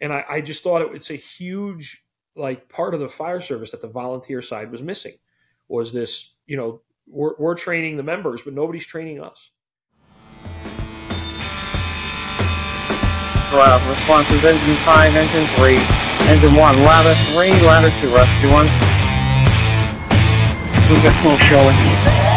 and I, I just thought it, it's a huge like part of the fire service that the volunteer side was missing was this you know we're, we're training the members but nobody's training us Well, responses engine 5, engine 3, engine 1, ladder 3, ladder 2, rescue 1. We've got full showing.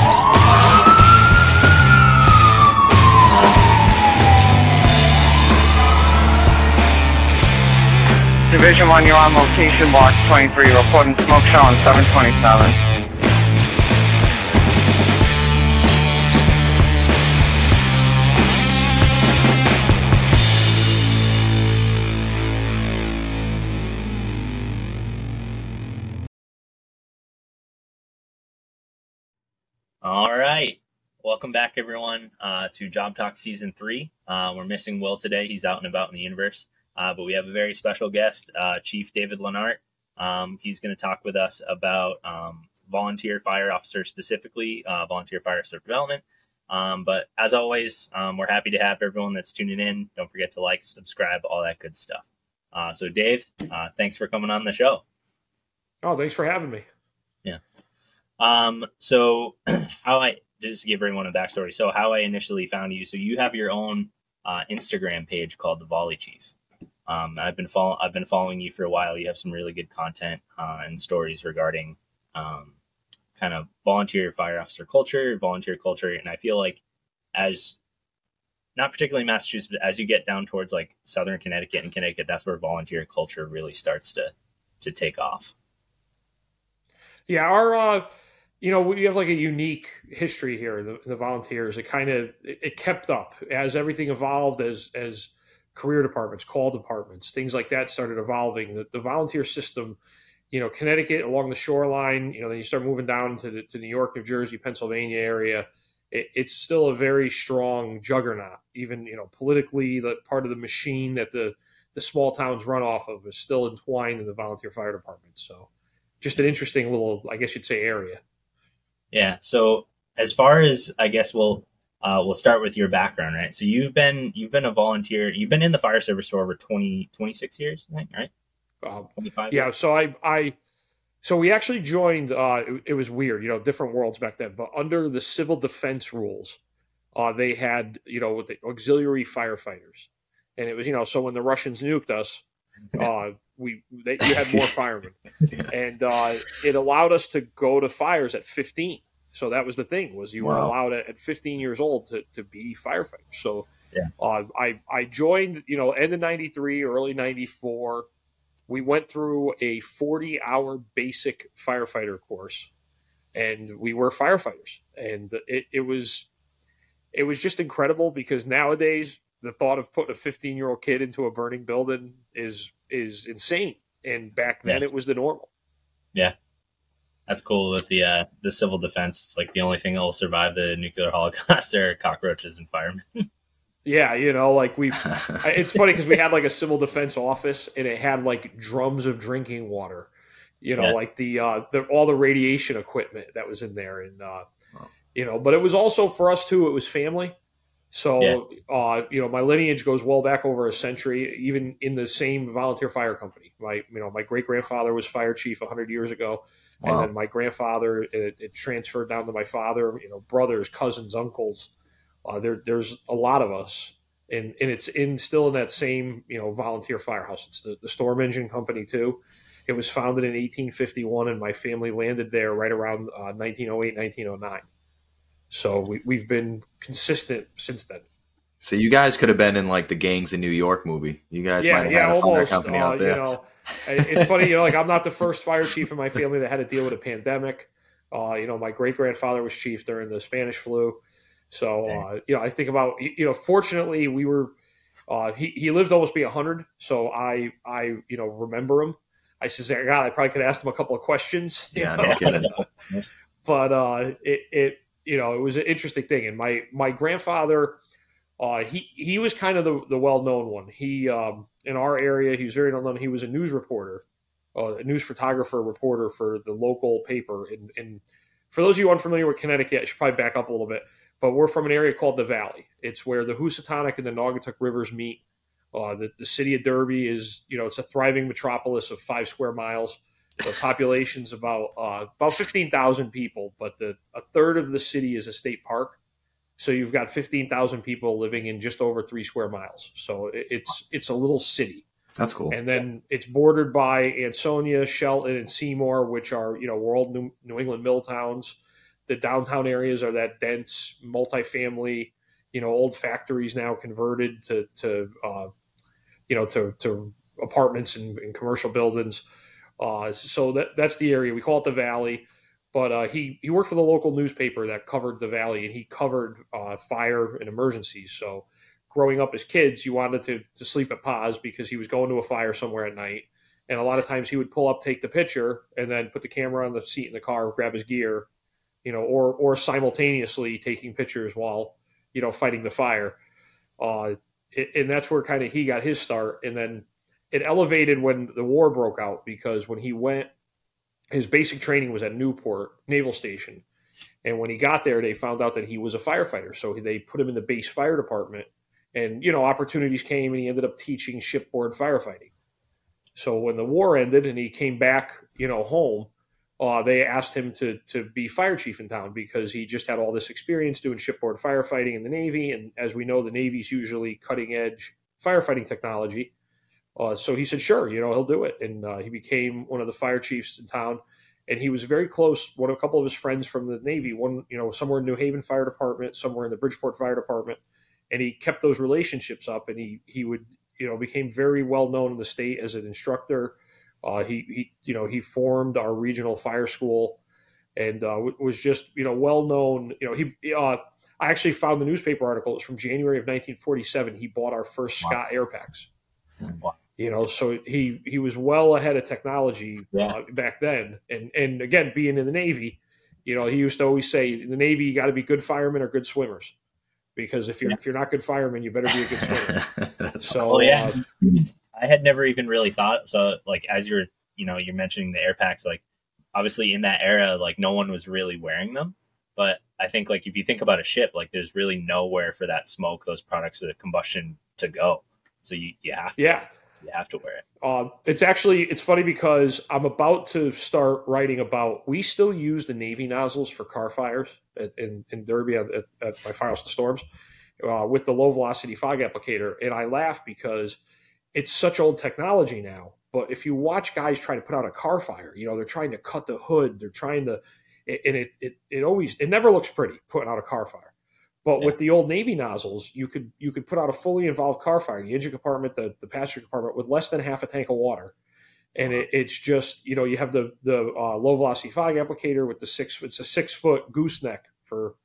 Division 1, you're on location, box 23, reporting smoke show on 727. All right. Welcome back, everyone, uh, to Job Talk Season 3. Uh, we're missing Will today. He's out and about in the universe. Uh, but we have a very special guest, uh, Chief David Lenart. Um, he's going to talk with us about um, volunteer fire officer specifically, uh, volunteer fire officer development. Um, but as always, um, we're happy to have everyone that's tuning in. Don't forget to like, subscribe, all that good stuff. Uh, so, Dave, uh, thanks for coming on the show. oh thanks for having me Yeah. Um, so how I just to give everyone a backstory. So how I initially found you. So you have your own uh, Instagram page called the Volley Chief. Um, I've been follow I've been following you for a while. You have some really good content uh, and stories regarding um, kind of volunteer fire officer culture, volunteer culture, and I feel like as not particularly Massachusetts, but as you get down towards like Southern Connecticut and Connecticut, that's where volunteer culture really starts to to take off. Yeah, our uh, you know we have like a unique history here. The, the volunteers, it kind of it, it kept up as everything evolved, as as career departments, call departments, things like that started evolving. The, the volunteer system, you know, Connecticut along the shoreline. You know, then you start moving down to the, to New York, New Jersey, Pennsylvania area. It, it's still a very strong juggernaut. Even you know politically, the part of the machine that the the small towns run off of is still entwined in the volunteer fire department. So just an interesting little, I guess you'd say, area. Yeah. So as far as I guess we'll uh, we'll start with your background, right? So you've been you've been a volunteer. You've been in the fire service for over 20, 26 years, I think, right? Um, Twenty five. yeah. So I, I, so we actually joined. Uh, it, it was weird, you know, different worlds back then. But under the civil defense rules, uh, they had you know the auxiliary firefighters, and it was you know so when the Russians nuked us, uh, we they, you had more firemen, and uh, it allowed us to go to fires at fifteen. So that was the thing was you were allowed at, at 15 years old to, to be firefighters. So Yeah. uh, I I joined you know end of '93, early '94. We went through a 40 hour basic firefighter course, and we were firefighters, and it, it was it was just incredible because nowadays the thought of putting a 15 year old kid into a burning building is is insane, and back then Yeah. it was the normal. That's cool with the uh, the civil defense. It's like the only thing that will survive the nuclear holocaust are cockroaches and firemen. Yeah, you know, like we it's funny because we had like a civil defense office and it had like drums of drinking water you know Yeah. like the uh the, all the radiation equipment that was in there and uh Wow. you know but it was also for us too it was family so uh you know my lineage goes well back over a century even in the same volunteer fire company my you know my great grandfather was fire chief 100 years ago and then my grandfather it, it transferred down to my father you know brothers cousins uncles uh, there, there's a lot of us, and and it's in still in that same you know volunteer firehouse. It's the, the Storm Engine Company too. It was founded in 1851, and my family landed there right around uh, 1908, 1909. So we, we've been consistent since then. So you guys could have been in like the Gangs in New York movie. You guys yeah, might have yeah, had a almost. company uh, out you know, it's funny. You know, like I'm not the first fire chief in my family that had to deal with a pandemic. Uh, you know, my great grandfather was chief during the Spanish flu. So, uh, you know, I think about you know, fortunately, we were. Uh, he he lived almost be hundred, so I I you know remember him. I says, God, I probably could ask him a couple of questions. Yeah, no kidding. but uh, it it you know it was an interesting thing. And my my grandfather, uh, he he was kind of the the well known one. He um, in our area, he was very well known. He was a news reporter, uh, a news photographer, reporter for the local paper. And, and for those of you unfamiliar with Connecticut, I should probably back up a little bit. But we're from an area called the Valley. It's where the Housatonic and the Naugatuck rivers meet. Uh, the, the city of Derby is, you know, it's a thriving metropolis of five square miles. The population's about uh, about fifteen thousand people, but the a third of the city is a state park. So you've got fifteen thousand people living in just over three square miles. So it's it's a little city. That's cool. And then it's bordered by Ansonia, Shelton, and Seymour, which are you know world New, New England mill towns. The downtown areas are that dense, multifamily, you know, old factories now converted to to uh, you know to to apartments and, and commercial buildings. Uh, so that that's the area we call it the Valley. But uh, he he worked for the local newspaper that covered the Valley, and he covered uh, fire and emergencies. So growing up as kids, you wanted to to sleep at Paz because he was going to a fire somewhere at night. And a lot of times he would pull up, take the picture, and then put the camera on the seat in the car, grab his gear, you know, or or simultaneously taking pictures while you know fighting the fire. Uh, and that's where kind of he got his start. And then it elevated when the war broke out because when he went, his basic training was at Newport Naval Station. And when he got there, they found out that he was a firefighter. So they put him in the base fire department. And, you know, opportunities came and he ended up teaching shipboard firefighting. So when the war ended and he came back, you know, home, uh, they asked him to to be fire chief in town because he just had all this experience doing shipboard firefighting in the Navy, and as we know, the Navy's usually cutting edge firefighting technology. Uh, so he said, "Sure, you know, he'll do it," and uh, he became one of the fire chiefs in town. And he was very close. One, a couple of his friends from the Navy, one, you know, somewhere in New Haven Fire Department, somewhere in the Bridgeport Fire Department, and he kept those relationships up. And he he would, you know, became very well known in the state as an instructor uh, he, he, you know, he formed our regional fire school, and uh, was just, you know, well known. You know, he. Uh, I actually found the newspaper article. It's from January of 1947. He bought our first wow. Scott air packs. Wow. You know, so he he was well ahead of technology yeah. Uh, back then, and and again, being in the Navy, you know, he used to always say, in the Navy, you got to be good firemen or good swimmers because if you're yeah. if you're not good firemen, you better be a good swimmer. so oh, yeah. Uh, I had never even really thought. So like as you're you know you're mentioning the air packs, like obviously in that era, like no one was really wearing them. But I think like if you think about a ship, like there's really nowhere for that smoke, those products of combustion to go. So you, you have to. Yeah. You have to wear it. Uh, it's actually it's funny because I'm about to start writing about. We still use the Navy nozzles for car fires at, in in Derby at, at my firehouse, the Storms, uh, with the low velocity fog applicator, and I laugh because it's such old technology now. But if you watch guys try to put out a car fire, you know, they're trying to cut the hood, they're trying to, and it, it, it always, it never looks pretty putting out a car fire. But yeah. with the old Navy nozzles, you could, you could put out a fully involved car fire, in the engine compartment, the, the passenger compartment with less than half a tank of water. And it, it's just, you know, you have the, the uh, low velocity fog applicator with the six, it's a six foot gooseneck for,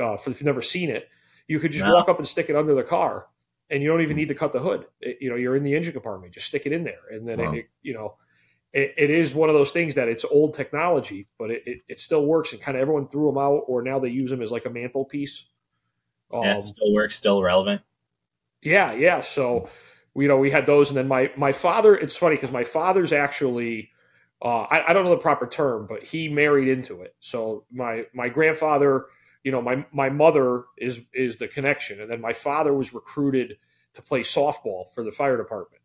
uh, for if you've never seen it, you could just no. walk up and stick it under the car and you don't even need to cut the hood. It, you know, you're in the engine compartment, just stick it in there, and then wow. it, you know, it, it is one of those things that it's old technology, but it, it, it still works, and kind of everyone threw them out, or now they use them as like a mantelpiece. Um, yeah, still works, still relevant. Yeah, yeah. So, you know, we had those, and then my my father. It's funny because my father's actually. Uh, I, I don't know the proper term, but he married into it. So my my grandfather you know, my my mother is is the connection, and then my father was recruited to play softball for the fire department,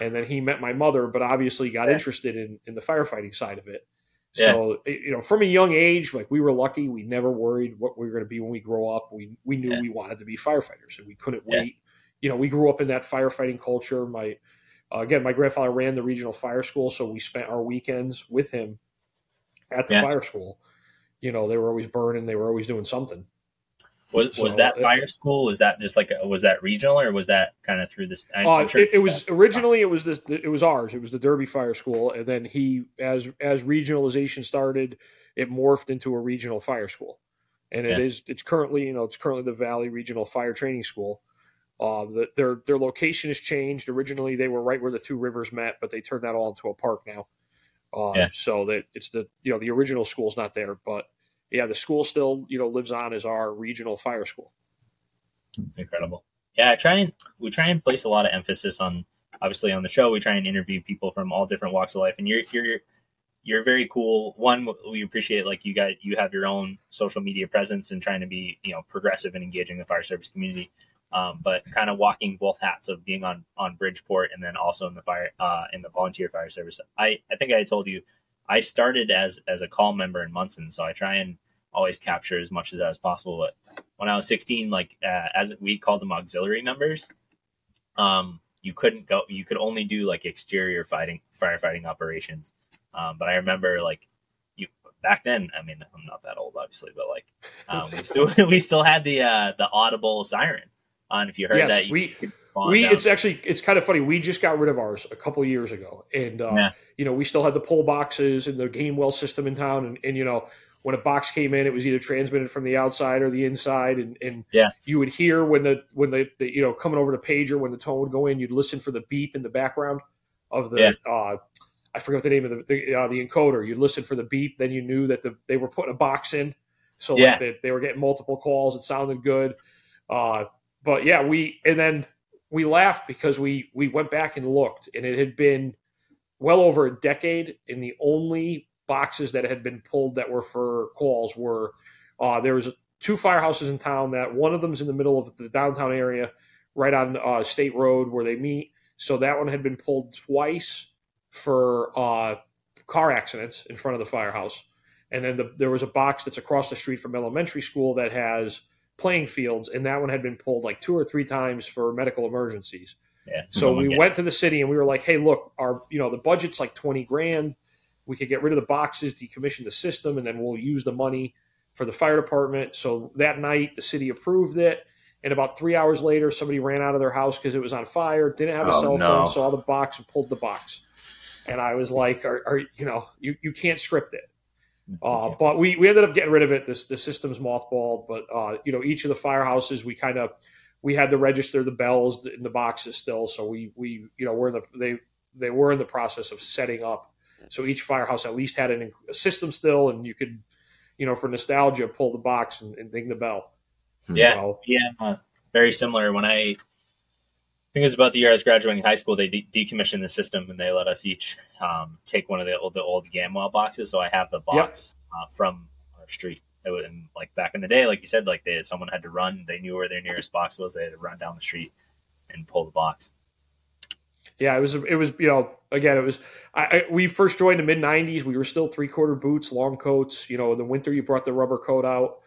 and then he met my mother, but obviously got interested in in the firefighting side of it. Yeah. So you know, from a young age, like we were lucky, we never worried what we were going to be when we grow up. We we knew yeah. we wanted to be firefighters, and we couldn't wait. You know, we grew up in that firefighting culture. My uh, again, my grandfather ran the regional fire school, so we spent our weekends with him at the fire school you know they were always burning they were always doing something was, so, was that fire school? Was that just like a, was that regional or was that kind of through this uh, sure it, it was originally it was this it was ours. It was the derby fire school and then he as as regionalization started it morphed into a regional fire school. And it yeah. is it's currently you know it's currently the valley regional fire training school. Uh, the, their their location has changed. Originally they were right where the two rivers met but they turned that all into a park now. Uh, yeah. So that it's the you know the original school's not there, but yeah, the school still you know lives on as our regional fire school. It's incredible. Yeah, I try and we try and place a lot of emphasis on obviously on the show. We try and interview people from all different walks of life, and you're you're you're very cool. One, we appreciate like you guys you have your own social media presence and trying to be you know progressive and engaging the fire service community. Um, but kind of walking both hats of being on on Bridgeport and then also in the fire uh, in the volunteer fire service. I I think I told you I started as as a call member in Munson, so I try and always capture as much of that as possible. But when I was 16, like uh, as we called them auxiliary members, um, you couldn't go. You could only do like exterior fighting firefighting operations. Um, but I remember like you back then. I mean, I'm not that old, obviously, but like um, we still we still had the uh, the audible siren on. If you heard Yes, that, you we- could we down. it's actually it's kind of funny we just got rid of ours a couple years ago and uh, you know we still had the pull boxes and the Gamewell system in town and, and you know when a box came in it was either transmitted from the outside or the inside and, and Yeah. you would hear when the when the, the you know coming over the pager when the tone would go in you'd listen for the beep in the background of the Yeah. uh I forget the name of the the, uh, the encoder. You'd listen for the beep, then you knew that the, they were putting a box in, so Yeah. like they, they were getting multiple calls. It sounded good, uh, but yeah, we and then we laughed because we we went back and looked, and it had been well over a decade, and the only boxes that had been pulled that were for calls were uh, there was two firehouses in town. That one of them's in the middle of the downtown area, right on uh, State Road where they meet. So that one had been pulled twice for uh, car accidents in front of the firehouse, and then the, there was a box that's across the street from elementary school that has playing fields, and that one had been pulled like two or three times for medical emergencies. yeah. So we went to the city and we were like, "Hey, look, our you know the budget's like twenty grand. We could get rid of the boxes, decommission the system, and then we'll use the money for the fire department." So that night, the city approved it, and about three hours later, somebody ran out of their house because it was on fire. Didn't have a Oh, cell no. phone, saw the box and pulled the box. And I was like, "Are, are you know you you can't script it." Uh, but we, we ended up getting rid of it. This the system's mothballed, but uh, you know each of the firehouses we kind of we had to register the bells in the boxes still. So we we you know we're in the they they were in the process of setting up. So each firehouse at least had an, a system still, and you could you know for nostalgia pull the box and, and ding the bell. Yeah. So, Yeah, uh, very similar. When I, I think it was about the year I was graduating high school, they de- decommissioned the system and they let us each um, take one of the old, the old Gamewell boxes. So I have the box uh, from our street. Was, and like back in the day, like you said, like they someone had to run. They knew where their nearest box was. They had to run down the street and pull the box. Yeah, it was. It was. You know, again, it was. I, I we first joined the mid '90s. We were still three quarter boots, long coats. You know, in the winter you brought the rubber coat out.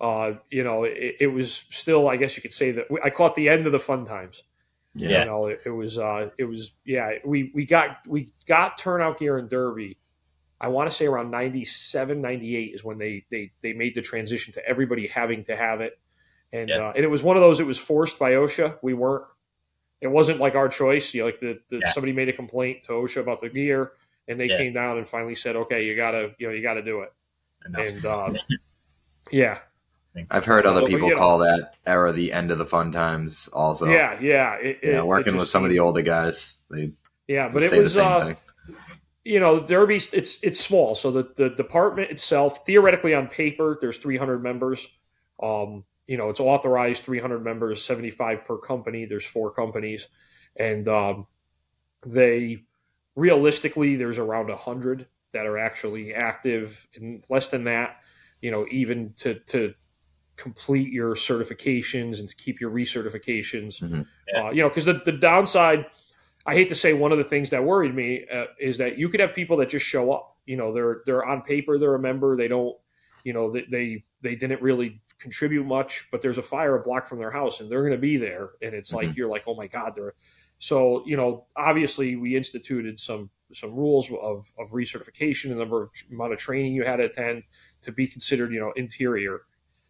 Uh, you know, it, it was still. I guess you could say that I caught the end of the fun times. Yeah. You know, it, it was. Uh, it was. Yeah, we we got we got turnout gear in Derby. I want to say around 97, 98 is when they they they made the transition to everybody having to have it, and Yeah. uh, and it was one of those. It was forced by OSHA. We weren't it wasn't like our choice. You know, like the, the Yeah. somebody made a complaint to OSHA about the gear, and they Yeah. came down and finally said, "Okay, you gotta, you know, you got to do it." And And uh, yeah, I've heard other But we people get- call that era the end of the fun times. Also, yeah, yeah. It, yeah. it- working it with just some of the older guys, they yeah, but would it say was the same uh, thing. you know, Derby's it's it's small, so the the department itself, theoretically on paper, there's 300 members. Um, you know, it's authorized 300 members, 75 per company. There's four companies, and um, they realistically there's around 100 that are actually active, and less than that. You know, even to to complete your certifications and to keep your recertifications. Mhm. Yeah. Uh, you know, because the the downside I hate to say one of the things that worried me uh, is that you could have people that just show up. You know, they're they're on paper, they're a member, they don't, you know, they they, they didn't really contribute much, but there's a fire a block from their house and they're going to be there, and it's like Mhm. you're like, oh my god, they're. So you know, obviously we instituted some some rules of of recertification, and the number of amount of training you had to attend to be considered, you know, interior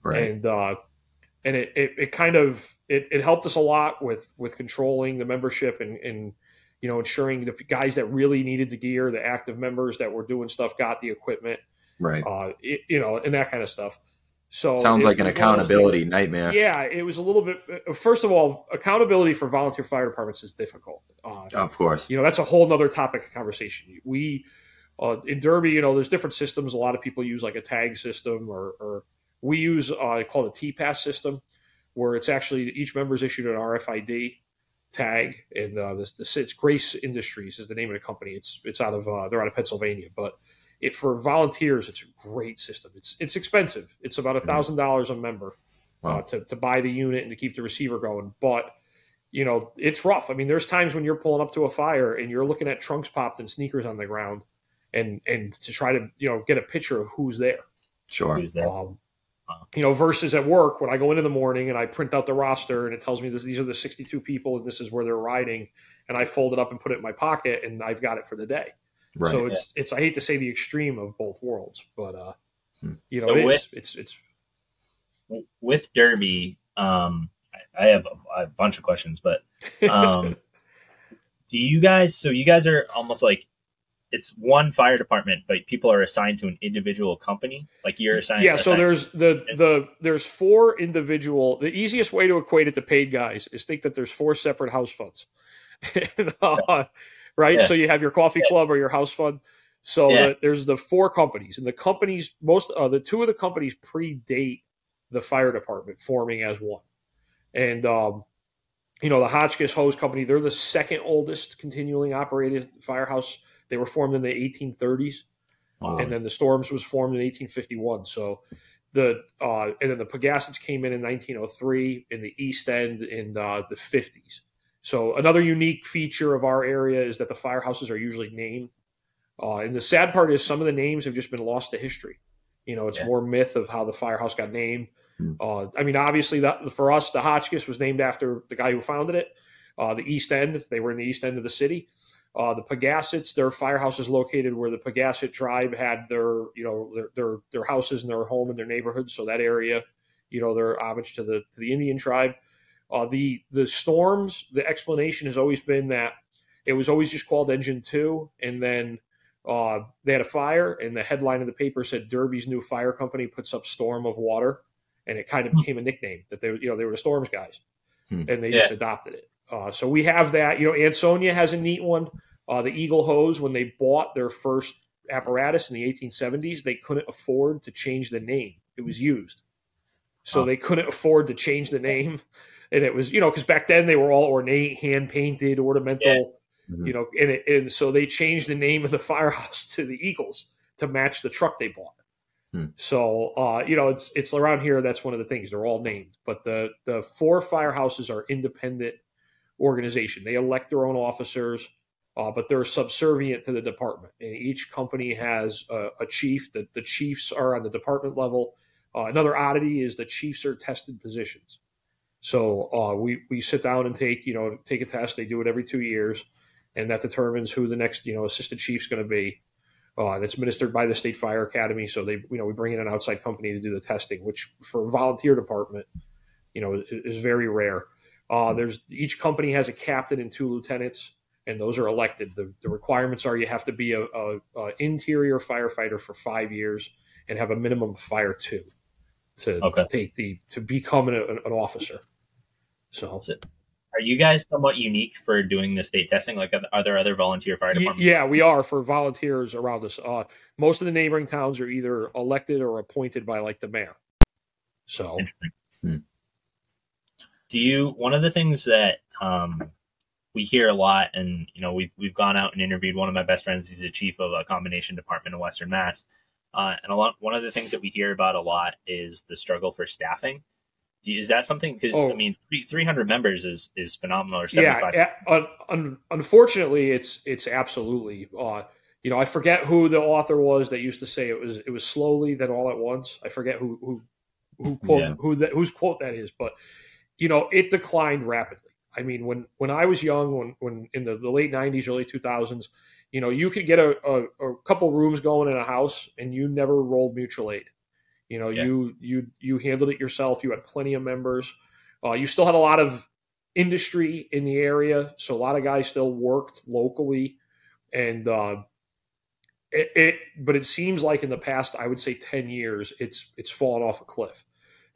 Right. and uh, and it, it, it kind of it, it helped us a lot with with controlling the membership and, and you know ensuring the guys that really needed the gear, the active members that were doing stuff, got the equipment, right. uh, it, you know, and that kind of stuff. So Sounds like an was one of those accountability nightmare. Yeah, it was a little bit. uh, First of all, accountability for volunteer fire departments is difficult. Uh, Of course. you know that's a whole nother topic of conversation we uh, in derby you know there's different systems a lot of people use like a tag system or, or we use uh, called a t-pass system where it's actually each member is issued an rfid tag and uh, this, this it's grace industries is the name of the company it's it's out of uh, they're out of pennsylvania but it for volunteers it's a great system it's it's expensive it's about a thousand dollars a member uh, to to buy the unit and to keep the receiver going. But you know, it's rough. I mean, there's times when you're pulling up to a fire and you're looking at trunks popped and sneakers on the ground, and and to try to you know get a picture of who's there. Sure. Who's there? Um, Wow. You know, versus at work when I go in in the morning and I print out the roster and it tells me this, these are the 62 people and this is where they're riding, and I fold it up and put it in my pocket and I've got it for the day. Right. So it's it's I hate to say the extreme of both worlds, but uh, Hmm. you know, So it is. with- It's it's with Derby, um, I I have a, a bunch of questions, but um, do you guys? So you guys are almost like it's one fire department, but people are assigned to an individual company. Like you're assigned. yeah. So assigned- there's the the there's four individual. The easiest way to equate it to paid guys is think that there's four separate house funds, And, uh, right? Yeah. So you have your coffee club or your house fund. So Yeah. the, there's the four companies, and the companies most uh, the two of the companies predate the fire department forming as one, and um, you know the Hotchkiss Hose Company. They're the second oldest continually operated firehouse. They were formed in the 1830s Wow. and then the Storms was formed in 1851. So the uh, and then the Pegassets came in in 1903 in the East End in uh, the 50s. So another unique feature of our area is that the firehouses are usually named. Uh, and the sad part is some of the names have just been lost to history. You know, it's Yeah. more myth of how the firehouse got named. Hmm. Uh, I mean, obviously, that for us, the Hotchkiss was named after the guy who founded it. Uh, the East End, they were in the East End of the city. Uh, the Pegassets, their firehouse is located where the Pegasset tribe had their, you know, their, their their houses and their home and their neighborhood. So that area, you know, they're homage to the to the Indian tribe. Uh, the the storms, the explanation has always been that it was always just called Engine Two, and then uh, they had a fire, and the headline of the paper said Derby's new fire company puts up storm of water, and it kind of Hmm. became a nickname that they, you know, they were the storms guys, Hmm. and they Yeah. just adopted it. Uh, so we have that. You know, Ansonia has a neat one. Uh, the Eagle Hose, when they bought their first apparatus in the 1870s, they couldn't afford to change the name. It was used. So Oh. they couldn't afford to change the name. And it was, you know, because back then they were all ornate, hand painted, ornamental, Mhm. you know, and, it, and so they changed the name of the firehouse to the Eagles to match the truck they bought. Hmm. So, uh, you know, it's it's around here. That's one of the things. They're all named, but the the four firehouses are independent organization. They elect their own officers, uh, but they're subservient to the department. And each company has a, a chief. That the chiefs are on the department level. Uh, another oddity is the chiefs are tested positions. So uh, we we sit down and take you know take a test. They do it every two years, and that determines who the next you know assistant chief's going to be. Uh, and it's administered by the State Fire Academy. So they you know we bring in an outside company to do the testing, which for a volunteer department, you know, is, is very rare. Uh, there's each company has a captain and two lieutenants, and those are elected. The, the requirements are you have to be a, a, a interior firefighter for five years and have a minimum of fire two to, Okay. to take the to become an, an officer. So that's it. Are you guys somewhat unique for doing the state testing? Like, are there other volunteer fire departments? yeah, we are for volunteers around us. Uh, most of the neighboring towns are either elected or appointed by like the mayor. So Interesting. Hmm. Do you? One of the things that um, we hear a lot, and you know, we've we've gone out and interviewed one of my best friends. He's a chief of a combination department in Western Mass, uh, and a lot. One of the things that we hear about a lot is the struggle for staffing. Do you, is that something? Cause, Oh. I mean, three hundred members is is phenomenal. Or seventy yeah, yeah, un, un, unfortunately, it's it's absolutely. Uh, you know, I forget who the author was that used to say it was it was slowly then all at once. I forget who who who quote Yeah. who that whose quote that is, but you know, it declined rapidly. I mean, when when I was young, when when in the, the late '90s, early 2000s, you know, you could get a, a, a couple rooms going in a house, and you never rolled mutual aid. You know, Yeah. you you you handled it yourself. You had plenty of members. Uh, you still had a lot of industry in the area, so a lot of guys still worked locally, and uh, it, it. But it seems like in the past, I would say ten years, it's it's fallen off a cliff.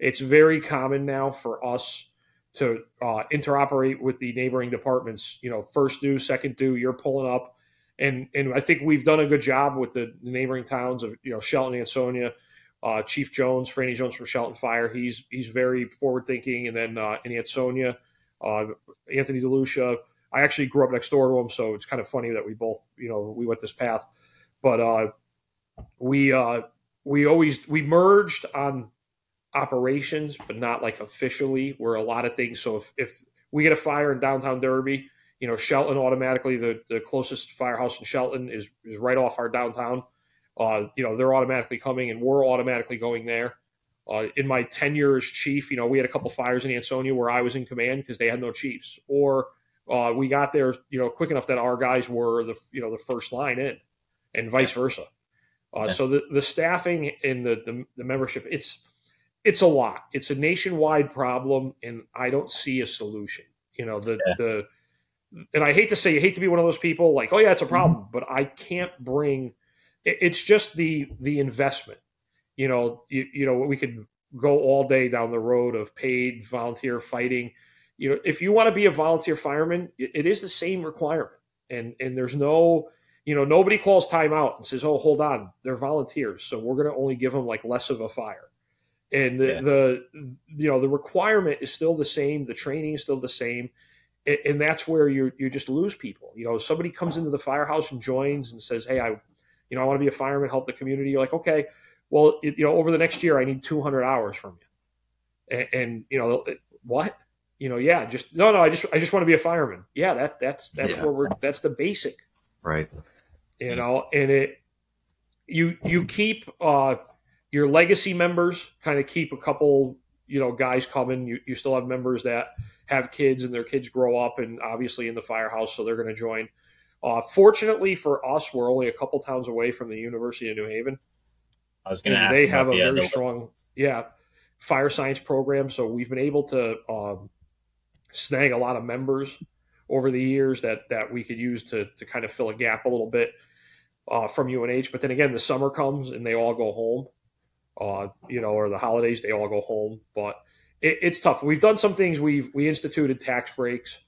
It's very common now for us to uh, interoperate with the neighboring departments. You know, first due, second due, you're pulling up, and and I think we've done a good job with the, neighboring towns of you know Shelton, Ansonia, uh, Chief Jones, Franny Jones from Shelton Fire. He's he's very forward thinking, and then uh, in Ansonia, uh, Anthony DeLucia. I actually grew up next door to him, so it's kind of funny that we both you know we went this path, but uh, we uh, we always we merged on operations, but not like officially. Where a lot of things. So if if we get a fire in downtown Derby, you know, Shelton automatically the the closest firehouse in Shelton is is right off our downtown. Uh, you know, they're automatically coming, and we're automatically going there. Uh, in my tenure as chief, you know, we had a couple fires in Ansonia where I was in command because they had no chiefs, or uh, we got there, you know, quick enough that our guys were the you know the first line in, and vice versa. Uh, yeah. So the the staffing and the, the the membership, it's it's a lot. It's a nationwide problem, and I don't see a solution. You know, the yeah. the and I hate to say, you hate to be one of those people like, oh yeah, it's a problem, mm-hmm. but I can't bring. It, it's just the the investment. You know, you, you know, we could go all day down the road of paid volunteer fighting. You know, if you want to be a volunteer fireman, it, it is the same requirement, and and there's no you know, nobody calls timeout and says, "Oh, hold on, they're volunteers, so we're going to only give them like less of a fire." And the, yeah. the you know the requirement is still the same the training is still the same and, and that's where you you just lose people. You know somebody comes into the firehouse and joins and says hey i you know i want to be a fireman help the community you're like okay well it, you know over the next year i need 200 hours from you. And, and you know what? You know yeah just no no i just i just want to be a fireman. Yeah that that's that's yeah. where we're that's the basic. Right. You know and it you you keep uh your legacy members kind of keep a couple, you know, guys coming. You, you still have members that have kids and their kids grow up and obviously in the firehouse, so they're going to join. Uh, fortunately for us, we're only a couple towns away from the University of New Haven. I was going to ask. They have a the, very strong, yeah, fire science program. So we've been able to um, snag a lot of members over the years that that we could use to to kind of fill a gap a little bit uh, from UNH. But then again, the summer comes and they all go home uh, you know, or the holidays, they all go home. But it, it's tough. We've done some things. We've we instituted tax breaks,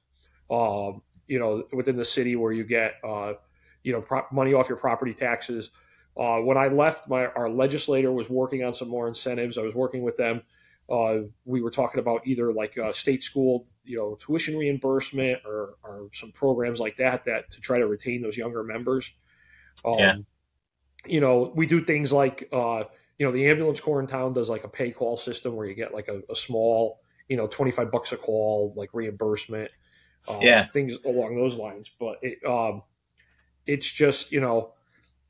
um, you know, within the city where you get, uh, you know, pro- money off your property taxes. Uh, when I left, my our legislator was working on some more incentives. I was working with them. Uh, we were talking about either like uh, state school, you know, tuition reimbursement or, or, some programs like that that to try to retain those younger members. Um, yeah. You know, we do things like uh, you know, the ambulance corps in town does like a pay call system where you get like a, a small, you know, 25 bucks a call, like reimbursement, um, yeah, things along those lines. But it, um, it's just, you know,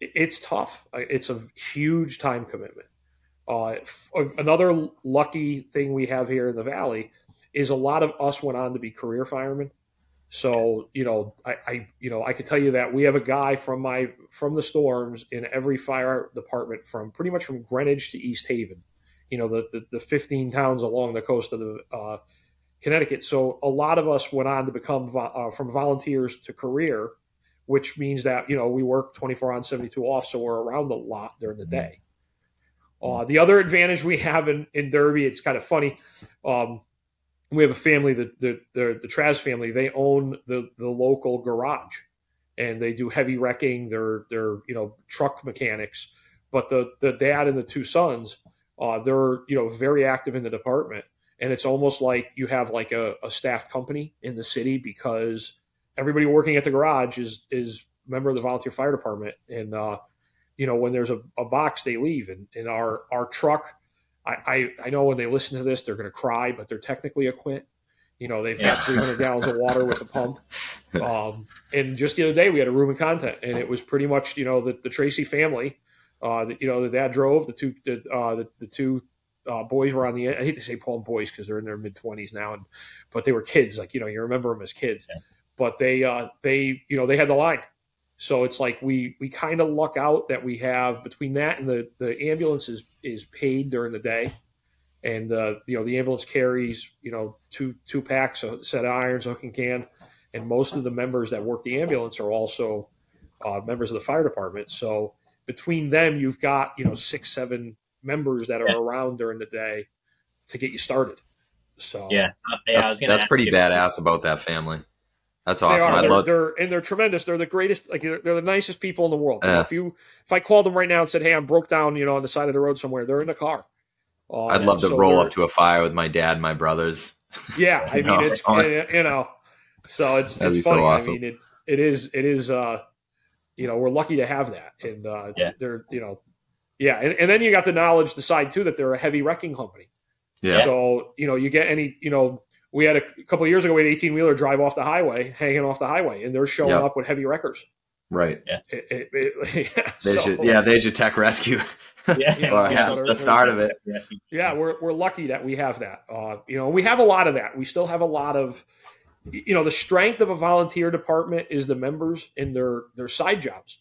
it, it's tough. It's a huge time commitment. Uh, another lucky thing we have here in the Valley is a lot of us went on to be career firemen. So you know, I, I, you know I can tell you that we have a guy from my from the storms in every fire department from pretty much from Greenwich to East Haven. You know the the, the 15 towns along the coast of the uh, Connecticut. So a lot of us went on to become uh, from volunteers to career, which means that you know we work 24 on 72 off, so we're around a lot during the mm-hmm. day. Uh, the other advantage we have in, in Derby, it's kind of funny. Um, we have a family that the the, the Traz family they own the the local garage, and they do heavy wrecking. They're they're you know truck mechanics, but the the dad and the two sons, uh, they're you know very active in the department, and it's almost like you have like a, a staffed company in the city because everybody working at the garage is is member of the volunteer fire department, and uh, you know when there's a, a box they leave, and, and our our truck I, I, know when they listen to this, they're going to cry, but they're technically a quint. You know, they've yeah. got 300 gallons of water with the pump. Um, and just the other day, we had a room of content, and it was pretty much, you know, the, the Tracy family. Uh, the, you know, the dad drove, the two, the, uh, the, the two uh, boys were on the. I hate to say them boys because they're in their mid 20s now, and but they were kids. Like you know, you remember them as kids. Yeah. But they, uh, they, you know, they had the line. So it's like we we kind of luck out that we have between that and the the ambulance is is paid during the day, and uh, you know the ambulance carries you know two two packs, a set of irons, hook and can, and most of the members that work the ambulance are also uh, members of the fire department. So between them, you've got you know six seven members that are yeah. around during the day to get you started. So yeah, yeah that's, that's pretty badass about that family. That's awesome. They are. They're, they're, and they're tremendous. They're the greatest. Like they're, they're the nicest people in the world. Uh, if you if I called them right now and said, "Hey, I'm broke down," you know, on the side of the road somewhere, they're in the car. Uh, I'd love to so roll up to a fire with my dad, and my brothers. Yeah, I mean, it's you know, so it's it's funny. So awesome. I mean, it it is it is. uh You know, we're lucky to have that, and uh yeah. they're you know, yeah, and, and then you got the knowledge, the side too, that they're a heavy wrecking company. Yeah. So you know, you get any, you know, we had a, a couple of years ago, we had eighteen wheeler drive off the highway, hanging off the highway, and they're showing Yep. up with heavy wreckers. Right. It, it, it, yeah, There's so- your, yeah, there's your tech rescue. Yeah, Or yeah, the start of it. yeah, we're we're lucky that we have that. Uh, you know, we have a lot of that. We still have a lot of, you know, the strength of a volunteer department is the members in their their side jobs.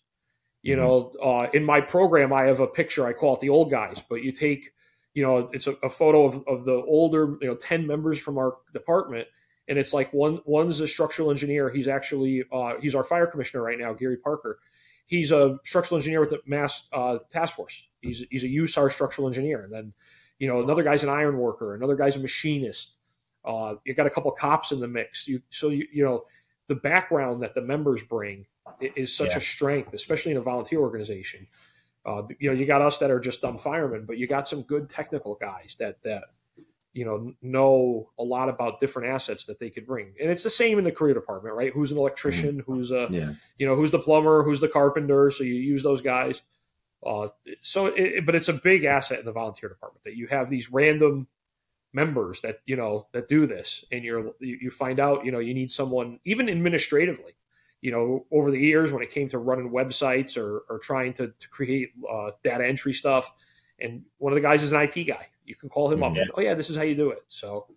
You know, uh, in my program, I have a picture. I call it the old guys, but you take, you know, it's a, a photo of, of the older, you know, ten members from our department, and it's like one one's a structural engineer. He's actually uh, he's our fire commissioner right now, Gary Parker. He's a structural engineer with the Mass uh, Task Force. He's he's a USAR structural engineer, and then you know another guy's an iron worker, another guy's a machinist. Uh, you got a couple cops in the mix. You so you you know the background that the members bring is such Yeah. a strength, especially in a volunteer organization. Uh, you know, you got us that are just dumb firemen, but you got some good technical guys that that you know know a lot about different assets that they could bring. And it's the same in the career department, right? Who's an electrician? Who's a Yeah. you know who's the plumber? Who's the carpenter? So you use those guys. Uh, so, it, but it's a big asset in the volunteer department that you have these random members that you know that do this, and you're you, you find out you know you need someone even administratively. You know, over the years when it came to running websites or, or trying to, to create uh, data entry stuff, and one of the guys is an IT guy. You can call him up. And, oh yeah, this is how you do it. So,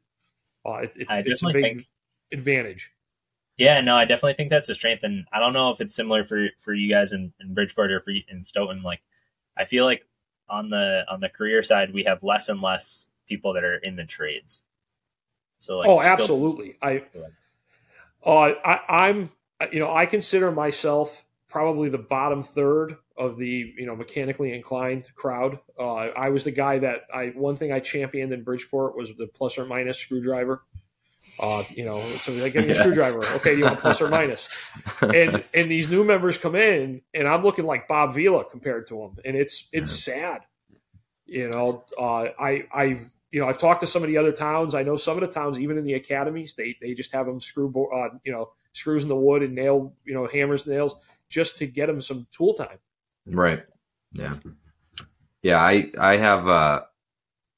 uh, it, it, it's a big think advantage. Yeah, no, I definitely think that's a strength, and I don't know if it's similar for for you guys in, in Bridgeport or for in Stoughton. Like, I feel like on the on the career side, we have less and less people that are in the trades. So, like, oh, still- absolutely. I, Go uh, I, I'm, you know, I consider myself probably the bottom third of the, you know, mechanically inclined crowd. Uh, I was the guy that I, one thing I championed in Bridgeport was the plus or minus screwdriver. Uh, you know, so like, give me a Yeah. screwdriver. Okay, you want plus or minus? and and these new members come in, and I'm looking like Bob Vila compared to them, and it's it's sad. You know, uh, I I've you know I've talked to some of the other towns. I know some of the towns, even in the academies, they they just have them screw bo- uh, you know screws in the wood and nail you know hammers nails just to get them some tool time. Right. Yeah. Yeah, I I have uh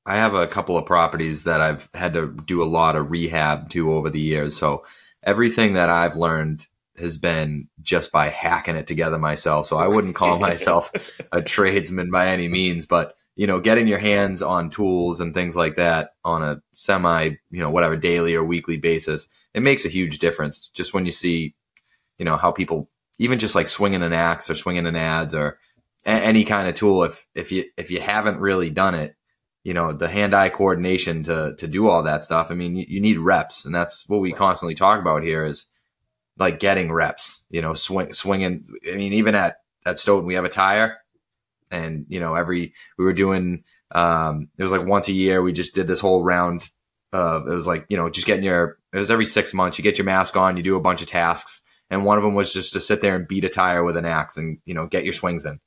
I have a couple of properties that I've had to do a lot of rehab to over the years. So everything that I've learned has been just by hacking it together myself. So I wouldn't call myself a tradesman by any means, but you know, getting your hands on tools and things like that on a semi, you know, whatever daily or weekly basis, it makes a huge difference. Just when you see, you know, how people even just like swinging an axe or swinging an adze or a- any kind of tool, if if you if you haven't really done it, you know, the hand-eye coordination to to do all that stuff. I mean, you, you need reps, and that's what we constantly talk about here is like getting reps. You know, swing swinging. I mean, even at at Stoughton, we have a tire, and you know, every we were doing. Um, it was like once a year. We just did this whole round. Of, it was like you know, just getting your. It was every six months. You get your mask on. You do a bunch of tasks, and one of them was just to sit there and beat a tire with an axe, and you know, get your swings in,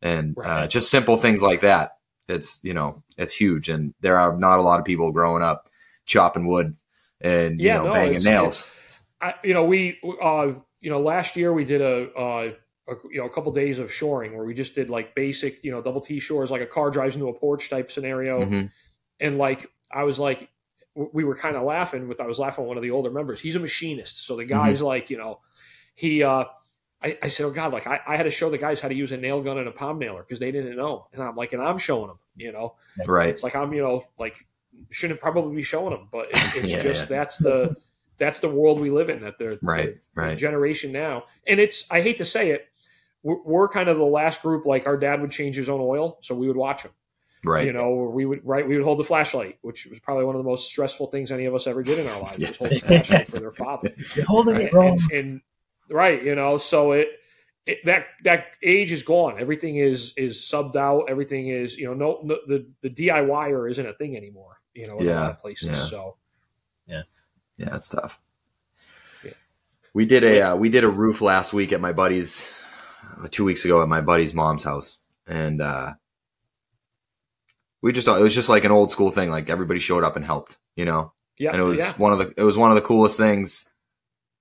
and uh, just simple things like that. It's you know, it's huge, and there are not a lot of people growing up chopping wood and you Yeah, know no, banging nails. I, you know, we, uh, you know, last year we did a, uh, a, you know, a couple days of shoring where we just did like basic, you know, double T shores, like a car drives into a porch type scenario. Mhm. And like, I was like, we were kind of laughing with, I was laughing with one of the older members. He's a machinist. So the guy's like, you know, he, uh, I, I said, oh God, like I, I had to show the guys how to use a nail gun and a palm nailer because they didn't know. And I'm like, and I'm showing them, you know, Right. it's like I'm, you know, like shouldn't probably be showing them, but it, it's Yeah, just yeah. that's the that's the world we live in. That they're Right, the right. generation now, and it's I hate to say it, we're, we're kind of the last group. Like our dad would change his own oil, so we would watch him. Right. You know, or we would right we would hold the flashlight, which was probably one of the most stressful things any of us ever did in our lives. Was hold the flashlight for their father. You're holding Right? it wrong. And, and right, you know, so it, it that that age is gone. Everything is is subbed out. Everything is you know no, no the the DIYer isn't a thing anymore. You know, in a Yeah, lot of places. So Yeah. So Yeah, it's tough. Yeah. We did a uh, we did a roof last week at my buddy's uh, two weeks ago at my buddy's mom's house, and uh, we just thought it was just like an old school thing. Like everybody showed up and helped, you know, yeah, and it was yeah, one of the it was one of the coolest things,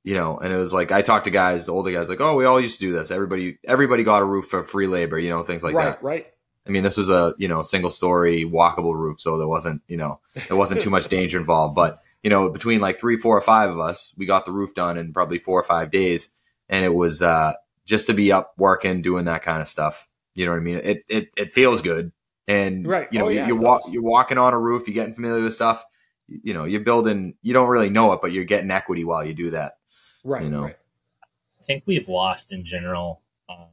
you know. And it was like I talked to guys, the older guys, like, oh, we all used to do this. Everybody everybody got a roof for free labor, you know, things like right, that. right. I mean, this was a you know single story walkable roof, so there wasn't you know there wasn't too much danger involved. But you know, between like three, four, or five of us, we got the roof done in probably four or five days, and it was uh, just to be up working, doing that kind of stuff. You know what I mean? It it, it feels good, and Right. you know Oh, you, yeah, you it walk does. you're walking on a roof, you're getting familiar with stuff. You know, you're building. You don't really know it, but you're getting equity while you do that. Right. You know. Right. I think we've lost in general. Um,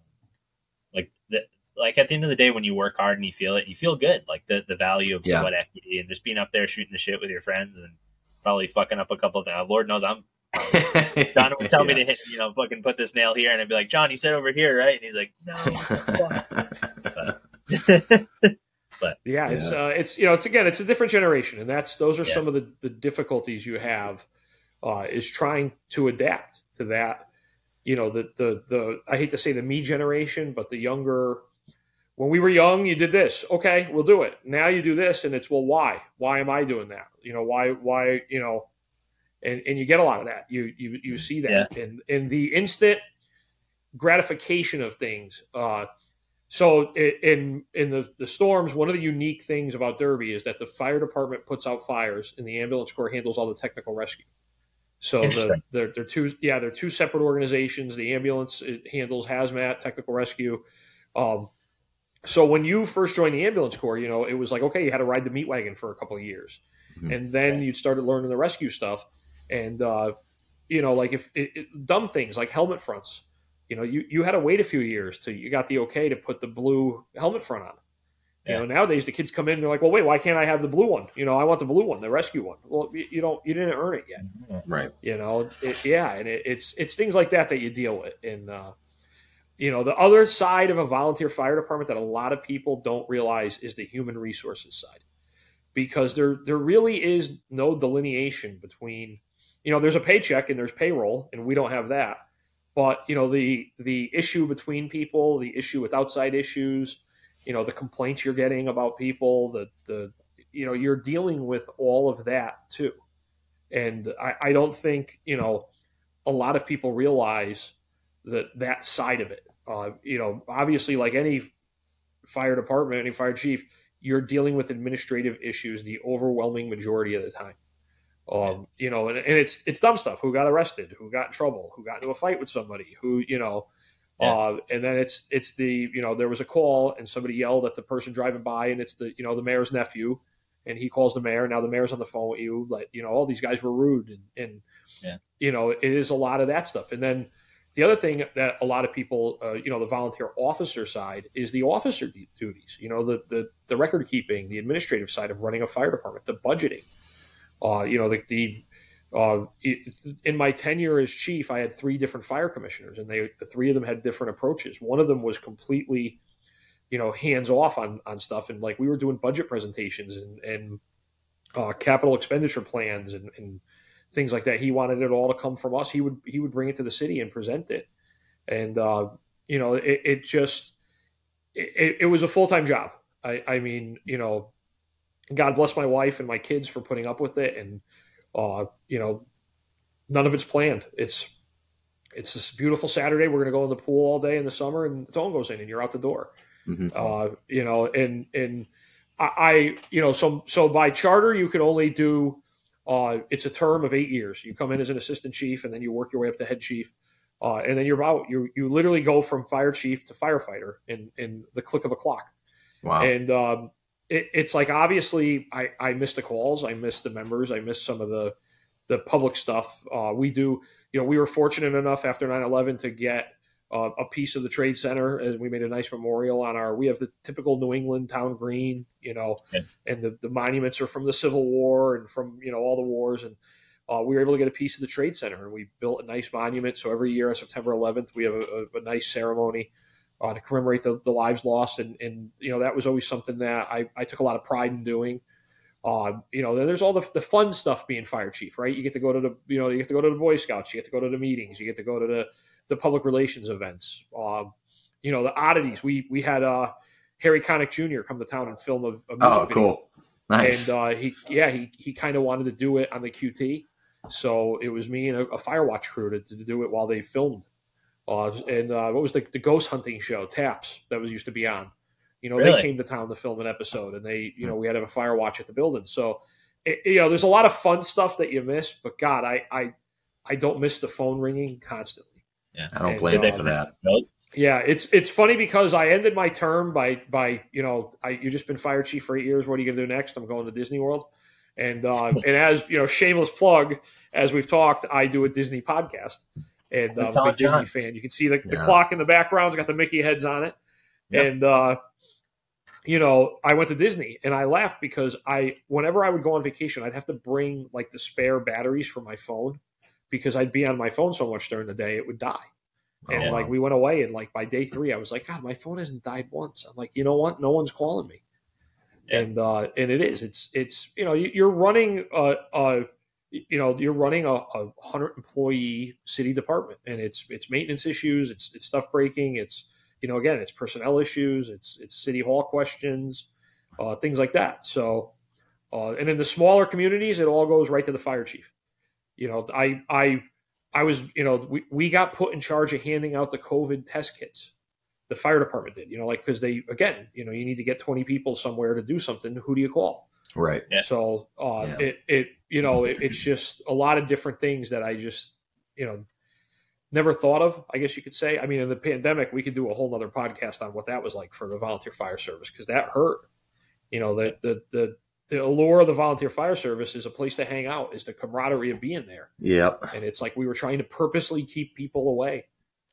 like the, like at the end of the day, when you work hard and you feel it, you feel good. Like the, the value of Yeah. sweat equity and just being up there shooting the shit with your friends and probably fucking up a couple of things. Lord knows I'm. John would tell me to hit, you know, fucking put this nail here, and I'd be like, John, you said over here, right? And he's like, no. fuck." Yeah, it's uh, it's you know it's again it's a different generation, and that's those are Yeah. some of the the difficulties you have uh, is trying to adapt to that. You know the the the I hate to say the me generation, but the younger. When we were young, you did this. Okay, we'll do it. Now you do this, and it's well, why? Why am I doing that? You know, why? Why? You know, and and you get a lot of that. You you you see that, and and the instant gratification of things. Uh, so in in the, the storms, one of the unique things about Derby is that the fire department puts out fires, and the ambulance corps handles all the technical rescue. So the, they're they're two yeah they're two separate organizations. The ambulance it handles hazmat, technical rescue. Um, so when you first joined the ambulance corps, you know it was like okay, you had to ride the meat wagon for a couple of years, Mhm. and then you'd started learning the rescue stuff, and uh, you know like if it, it, dumb things like helmet fronts you know, you, you had to wait a few years till you got the okay to put the blue helmet front on. You Yeah. know, nowadays the kids come in and they're like, well, wait, why can't I have the blue one? You know, I want the blue one, the rescue one. Well, you, you don't, you didn't earn it yet. right. You know, it, yeah, and it, it's it's things like that that you deal with. And uh, you know, the other side of a volunteer fire department that a lot of people don't realize is the human resources side, because there there really is no delineation between, you know, there's a paycheck and there's payroll, and we don't have that. But you know, the the issue between people, the issue with outside issues, you know, the complaints you're getting about people, the the you know, you're dealing with all of that too. And I, I don't think, you know, a lot of people realize that that side of it. Uh, you know, obviously, like any fire department, any fire chief, you're dealing with administrative issues the overwhelming majority of the time. Um, you know, and, and it's it's dumb stuff. Who got arrested? Who got in trouble? Who got into a fight with somebody? Who you know? Yeah. Uh, and then it's it's the you know there was a call and somebody yelled at the person driving by and it's the you know the mayor's nephew and he calls the mayor now the mayor's on the phone with you like you know all these guys were rude and, and Yeah. you know it is a lot of that stuff and then the other thing that a lot of people uh, you know the volunteer officer side is the officer duties you know the, the the record keeping the administrative side of running a fire department the budgeting uh, you know the, the uh, in my tenure as chief, I had three different fire commissioners, and they the three of them had different approaches. One of them was completely, you know, hands off on on stuff, and like we were doing budget presentations and and uh, capital expenditure plans and, and things like that. He wanted it all to come from us. He would he would bring it to the city and present it, and uh, you know, it, it just it, it was a full time job. I, I mean, you know, God bless my wife and my kids for putting up with it, and uh, you know, none of it's planned. It's it's this beautiful Saturday. We're going to go in the pool all day in the summer, and the phone goes in, and you're out the door. Mhm. Uh, you know, and and I, I, you know, so so by charter you can only do. Uh, it's a term of eight years. You come in as an assistant chief, and then you work your way up to head chief, uh, and then you're out. You you literally go from fire chief to firefighter in in the click of a clock. Wow. And um, it, it's like obviously I, I missed the calls, I missed the members, I missed some of the the public stuff. Uh, we do, you know, we were fortunate enough after 9-11 to get uh, a piece of the trade center, and we made a nice memorial on our. We have the typical New England town green, you know, Yeah. and the, the monuments are from the Civil War and from you know all the wars, and uh, we were able to get a piece of the trade center, and we built a nice monument. So every year on September 11th, we have a, a, a nice ceremony uh, to commemorate the, the lives lost, and and you know that was always something that I, I took a lot of pride in doing. Uh, you know, there's all the, the fun stuff being fire chief, right? You get to go to the you know you get to go to the Boy Scouts, you get to go to the meetings, you get to go to the the public relations events. Um, you know, the oddities. We we had uh, Harry Connick Jr. come to town and film a, a music oh, video cool. Nice. and uh, he yeah he he kind of wanted to do it on the QT, so it was me and a, a Firewatch crew to, to do it while they filmed. Uh, and uh, what was the, the ghost hunting show Taps that was used to be on? You know, Really? they came to town to film an episode, and they, you know, we had to have a fire watch at the building. So, it, you know, there's a lot of fun stuff that you miss, but God, I, I, I don't miss the phone ringing constantly. Yeah, I don't And, blame uh, you for that. Yeah, it's it's funny because I ended my term by by you know I you just been fire chief for eight years. What are you gonna do next? I'm going to Disney World, and uh, and as you know, shameless plug, as we've talked, I do a Disney podcast, and Let's a big Disney fan. You can see the, the clock in the background. It's got the Mickey heads on it, Yep. and uh, you know I went to Disney, and I laughed because I whenever I would go on vacation, I'd have to bring like the spare batteries for my phone because I'd be on my phone so much during the day it would die. And Oh, like we went away, and like by day three, I was like, God, my phone hasn't died once. I'm like, you know what? No one's calling me, Yeah. and uh, and it is. It's it's you know you- you're running a, a you know you're running a, a hundred employee city department, and it's it's maintenance issues, it's it's stuff breaking, it's you know again it's personnel issues, it's it's city hall questions, uh, things like that. So, uh, and in the smaller communities, it all goes right to the fire chief. You know, I I I was, you know, we, we got put in charge of handing out the COVID test kits. The fire department did, you know, like because they again, you know, you need to get twenty people somewhere to do something. Who do you call? Right. Yeah. So uh, Yeah. it it you know it, it's just a lot of different things that I just you know never thought of. I guess you could say. I mean, in the pandemic, we could do a whole other podcast on what that was like for the volunteer fire service because that hurt. You know, the the the the allure of the volunteer fire service is a place to hang out, is the camaraderie of being there, Yep. and it's like we were trying to purposely keep people away.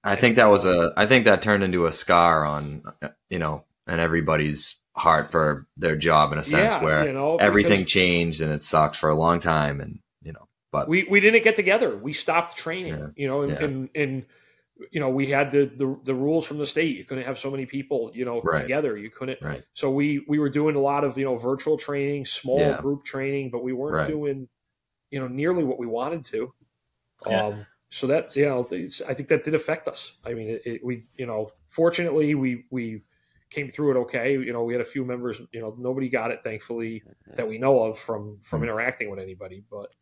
I think that was a. I think that turned into a scar on, you know, and everybody's heart for their job in a sense yeah, where you know, everything changed and it sucked for a long time, and you know, but we we didn't get together. We stopped training. Yeah. You know, and, Yeah. and and you know we had the, the the rules from the state. You couldn't have so many people. You know, Right. together. You couldn't. right, So we we were doing a lot of you know virtual training, small Yeah. group training, but we weren't Right. doing you know nearly what we wanted to. Yeah. Um, so that you know, it's, I think that did affect us. I mean, it, it, we you know, fortunately we we came through it okay. You know, we had a few members. You know, nobody got it, thankfully, that we know of from from Hmm. interacting with anybody. But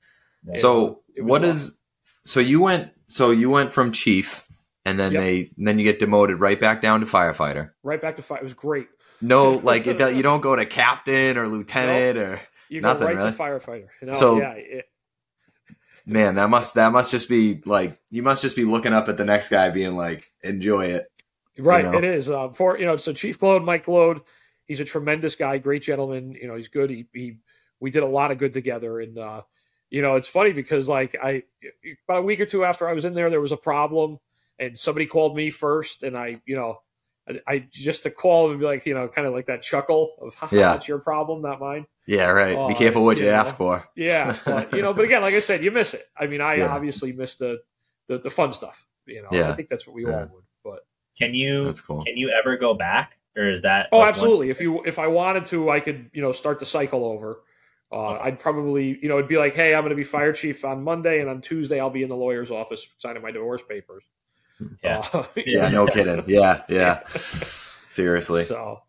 it- So it was what rough. is? So you went. So you went from chief, and then Yep. they then you get demoted right back down to firefighter. right back to fight? It was great. No, like it, you don't go to captain or lieutenant or You Nothing, go right really? to firefighter. No, So- yeah, it, man. That must that must just be like you must just be looking up at the next guy, being like, enjoy it. Right. know? It is uh, for you know. So Chief Glode, Mike Glode, he's a tremendous guy, great gentleman. You know, he's good. He, he we did a lot of good together, and uh, you know, it's funny because like I about a week or two after I was in there, there was a problem, and somebody called me first, and I you know. I, I just to call and be like, you know, kind of like that chuckle of, "Haha, Yeah. it's your problem, not mine." Yeah, right. be Uh, careful what you yeah. ask for. Yeah, but you know, but again, like I said, you miss it. I mean, I Yeah. obviously miss the, the the fun stuff. You know, Yeah. I think that's what we Yeah. all would. But Can you That's cool. can you ever go back, or is that? oh, like, absolutely. If you if I wanted to, I could you know start the cycle over. Uh, I'd probably you know it'd be like, hey, I'm going to be fire chief on Monday, and on Tuesday I'll be in the lawyer's office signing my divorce papers. Yeah. Uh, Yeah, no kidding. Yeah, yeah. Seriously. So,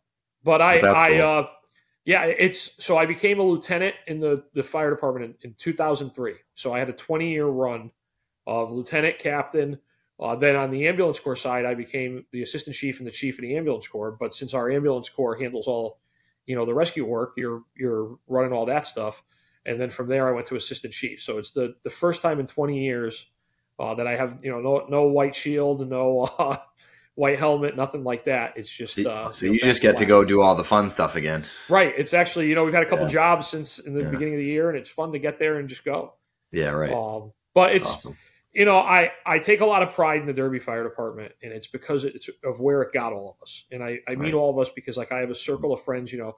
but I, But that's I, cool. uh, yeah, it's so I became a lieutenant in the the fire department in, in 2003. So I had a 20 year run of lieutenant, captain. Uh, then on the ambulance corps side, I became the assistant chief and the chief of the ambulance corps. But since our ambulance corps handles all, you know, the rescue work, you're you're running all that stuff. And then from there, I went to assistant chief. So it's the the first time in 20 years uh, that I have, you know, no no white shield, no uh, white helmet, nothing like that. It's just So, uh, so you just get to go do all the fun stuff again. Right. It's actually, you know, we've had a couple Yeah. jobs since in the Yeah. beginning of the year, and it's fun to get there and just go. Yeah, right. Um, but it's, awesome. You know, I I take a lot of pride in the Derby Fire Department, and it's because it's of where it got all of us. And I I mean Right. all of us because like I have a circle of friends, you know.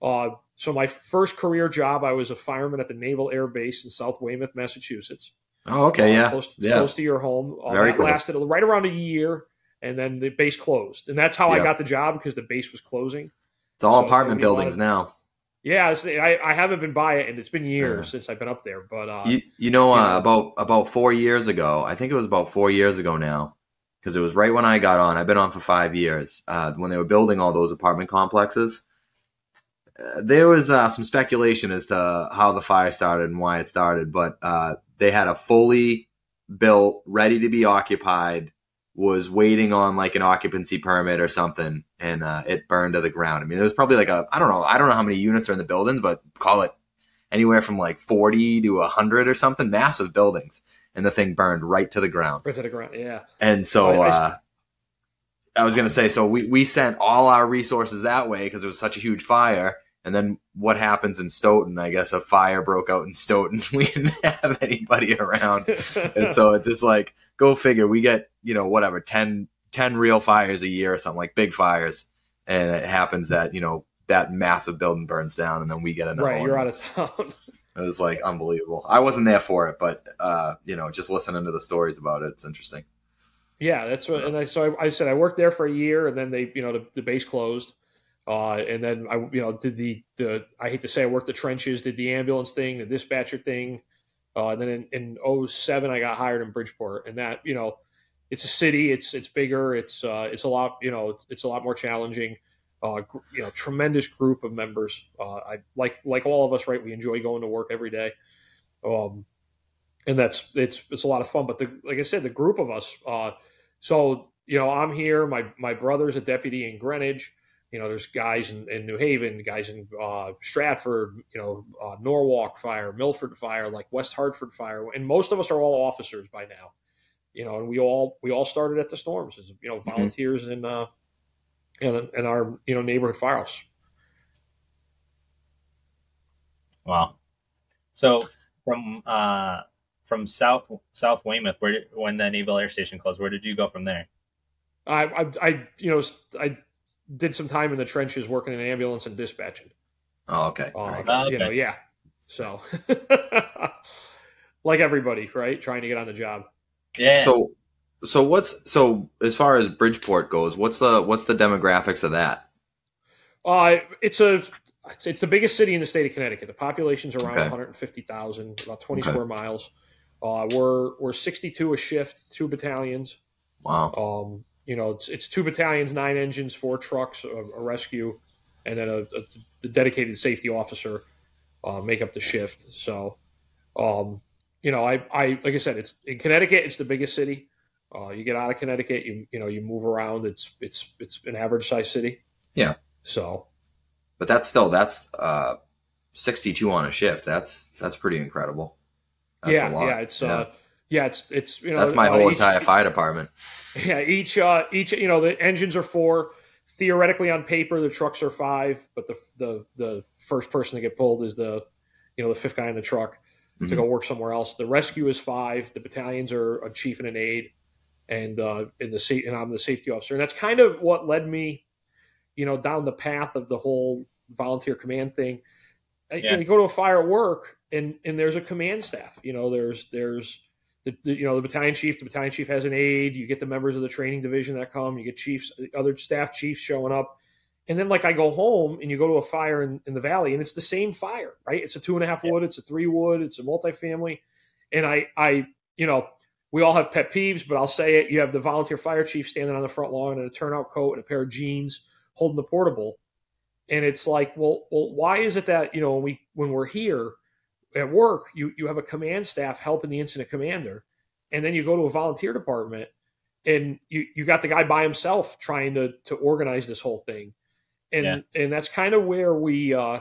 Uh, so my first career job, I was a fireman at the Naval Air Base in South Weymouth, Massachusetts. Oh, okay, uh, yeah, close, yeah. close to your home. Uh, Very that close. lasted right around a year, and then the base closed, and that's how I got the job because the base was closing. It's all so apartment wanted- buildings now. Yeah, I, I haven't been by it, and it's been years since I've been up there. But uh, You, you know, you uh, know. about about four years ago, I think it was about four years ago now, because it was right when I got on. I've been on for five years. Uh, when they were building all those apartment complexes, uh, there was uh, some speculation as to how the fire started and why it started. But uh, they had a fully built, ready to be occupied was waiting on like an occupancy permit or something, and uh, it burned to the ground. I mean, there was probably like a I don't know I don't know how many units are in the building, but call it anywhere from like forty to hundred or something, massive buildings, and the thing burned right to the ground. Right to the ground, yeah. And so. Uh, I was going to say, so we, we sent all our resources that way because it was such a huge fire. And then what happens in Stoughton? I guess a fire broke out in Stoughton. We didn't have anybody around. And so it's just like, go figure. We get, you know, whatever, 10, 10 real fires a year or something like big fires. And it happens that, you know, that massive building burns down and then we get another right, one. you're out of town. It was like unbelievable. I wasn't there for it, but, uh, you know, just listening to the stories about it, it's interesting. Yeah, that's what. And I so I, I said I worked there for a year, and then they, you know, the, the base closed, uh, and then I, you know, did the the I hate to say I worked the trenches, did the ambulance thing, the dispatcher thing, uh, and then in, in 07, I got hired in Bridgeport, and that, you know, it's a city, it's it's bigger, it's uh, it's a lot, you know, it's, it's a lot more challenging. Uh, gr- you know, tremendous group of members. Uh, I like like all of us, right? We enjoy going to work every day. Um, and that's it's it's a lot of fun. But the like I said, the group of us. Uh, so you know, I'm here. My my brother's a deputy in Greenwich. You know, there's guys in, in New Haven, guys in uh, Stratford. You know, uh, Norwalk Fire, Milford Fire, like West Hartford Fire, and most of us are all officers by now. You know, and we all we all started at the storms as you know volunteers in uh, in, in our you know neighborhood firehouse. Wow. So from uh from South South Weymouth, where when the Naval Air Station closed, where did you go from there? I, I, I you know I did some time in the trenches working in an ambulance and dispatching. Oh, okay. Uh, All right. Oh, You know, yeah. So, like everybody, right? Trying to get on the job. Yeah. So, so what's so as far as Bridgeport goes? What's the what's the demographics of that? Uh, it's a it's, it's the biggest city in the state of Connecticut. The population's around Okay. 150,000, about 20 Okay. square miles. Uh, we're we're 62 a shift, two battalions. Wow. Um, you know, it's, it's two battalions, nine engines, four trucks, a, a rescue, and then a, a the dedicated safety officer uh, make up the shift. So, um, you know, I, I like I said, it's in Connecticut. It's the biggest city. Uh, you get out of Connecticut, you you know, you move around. It's it's it's an average size city. Yeah. So But that's still that's uh 62 on a shift. That's that's pretty incredible. That's yeah, a lot. yeah, it's uh, yeah, it's it's you know that's my uh, whole each- entire fire department. Yeah, each uh, each you know the engines are four. Theoretically, on paper, the trucks are five, but the the the first person to get pulled is the you know the fifth guy in the truck to Mhm. go work somewhere else. The rescue is five. The battalions are a chief and an aide, and uh, in the sa- and I'm the safety officer. And that's kind of what led me, you know, down the path of the whole volunteer command thing. Uh, you know, You go to a fire at work, and and there's a command staff. You know, there's there's the, the you know the battalion chief. The battalion chief has an aide. You get the members of the training division that come. You get chiefs, other staff chiefs showing up. And then, like, I go home and you go to a fire in, in the valley, and it's the same fire, right? It's a two and a half wood, it's a three wood, it's a multifamily. And I, I, you know, we all have pet peeves, but I'll say it. You have the volunteer fire chief standing on the front lawn in a turnout coat and a pair of jeans, holding the portable, and it's like, well, well, why is it that you know when we when we're here at work, you you have a command staff helping the incident commander, and then you go to a volunteer department, and you you got the guy by himself trying to to organize this whole thing, and Yeah. and that's kind of where we uh,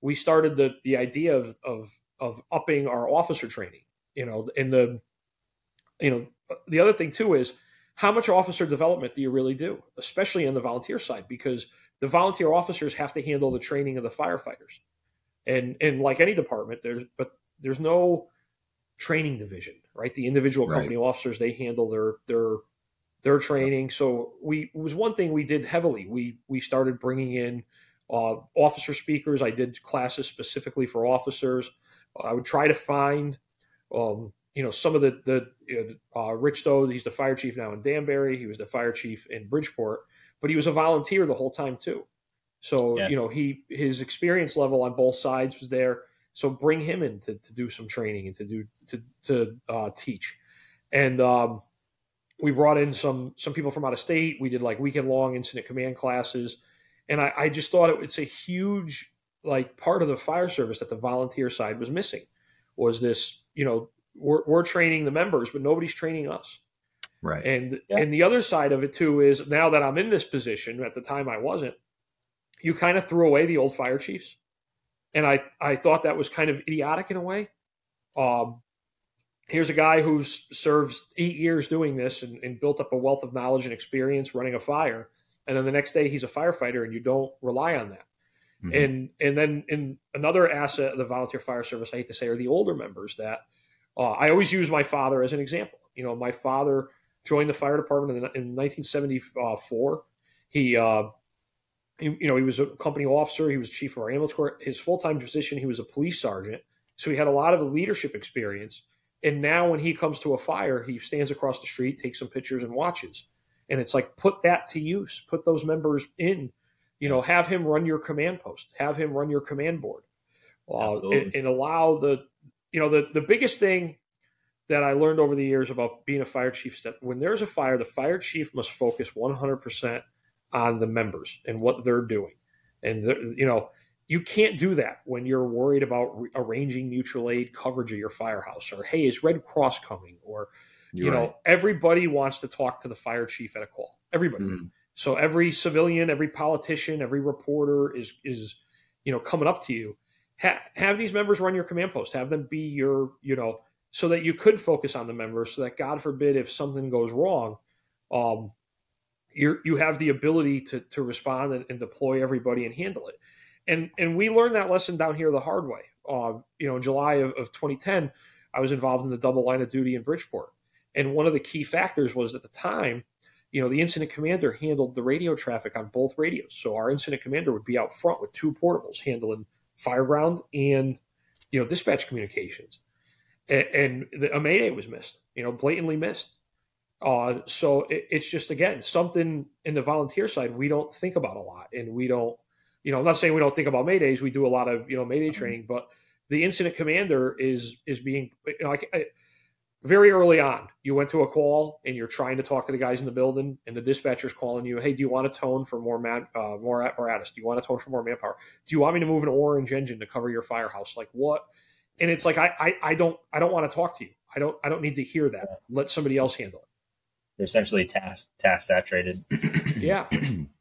we started the the idea of of of upping our officer training, you know, and the you know the other thing too is how much officer development do you really do, especially on the volunteer side, because the volunteer officers have to handle the training of the firefighters, and and like any department, there's but there's no training division, right? The individual Right. company officers they handle their their their training. So we it was one thing we did heavily. We we started bringing in uh, officer speakers. I did classes specifically for officers. I would try to find, um, you know, some of the the you know, uh, Rich Stowe. He's the fire chief now in Danbury. He was the fire chief in Bridgeport, but he was a volunteer the whole time too. So Yeah. you know, he his experience level on both sides was there. So bring him in to, to do some training and to do to to uh, teach, and um, we brought in some some people from out of state. We did like weekend long incident command classes, and I, I just thought it, it's a huge like part of the fire service that the volunteer side was missing was this. You know, we're, we're training the members, but nobody's training us. Right. And Yeah. and the other side of it too is now that I'm in this position, at the time I wasn't, you kind of threw away the old fire chiefs. And I, I thought that was kind of idiotic in a way. Um, here's a guy who's serves eight years doing this and, and built up a wealth of knowledge and experience running a fire. And then the next day he's a firefighter and you don't rely on that. Mhm. And and then in another asset of the volunteer fire service, I hate to say, are the older members that uh, I always use my father as an example. You know, my father joined the fire department in, in 1974. He, uh, he, you know, he was a company officer. He was chief of our ambulance corps. His full time position, he was a police sergeant. So he had a lot of leadership experience. And now when he comes to a fire, he stands across the street, takes some pictures, and watches. And it's like put that to use. Put those members in. You know, have him run your command post. Have him run your command board, uh, and, and allow the, you know, the the biggest thing that I learned over the years about being a fire chief is that when there's a fire, the fire chief must focus 100% on the members and what they're doing. And, you know, you can't do that when you're worried about re- arranging mutual aid coverage of your firehouse or, hey, is Red Cross coming? Or, You're you know, right. everybody wants to talk to the fire chief at a call. Everybody. Mhm. So every civilian, every politician, every reporter is is you know coming up to you. Ha- have these members run your command post. Have them be your you know so that you could focus on the members. So that God forbid if something goes wrong, um, you you have the ability to to respond and, and deploy everybody and handle it. And and we learned that lesson down here the hard way. Uh, you know, in July of, of 2010, I was involved in the double line of duty in Bridgeport, and one of the key factors was at the time you know, the incident commander handled the radio traffic on both radios. So our incident commander would be out front with two portables handling fireground and, you know, dispatch communications. And, and the, a mayday was missed, you know, blatantly missed. Uh, so it, it's just, again, something in the volunteer side we don't think about a lot. And we don't, you know, I'm not saying we don't think about maydays. We do a lot of, you know, mayday training, but the incident commander is, is being, you know, like, I, very early on, you went to a call and you're trying to talk to the guys in the building, and the dispatcher's calling you, "Hey, do you want a tone for more man, uh, more apparatus? Do you want a tone for more manpower? Do you want me to move an orange engine to cover your firehouse? Like what?" And it's like I, I, I don't I don't want to talk to you. I don't I don't need to hear that. Let somebody else handle it. They're essentially task task saturated. Yeah,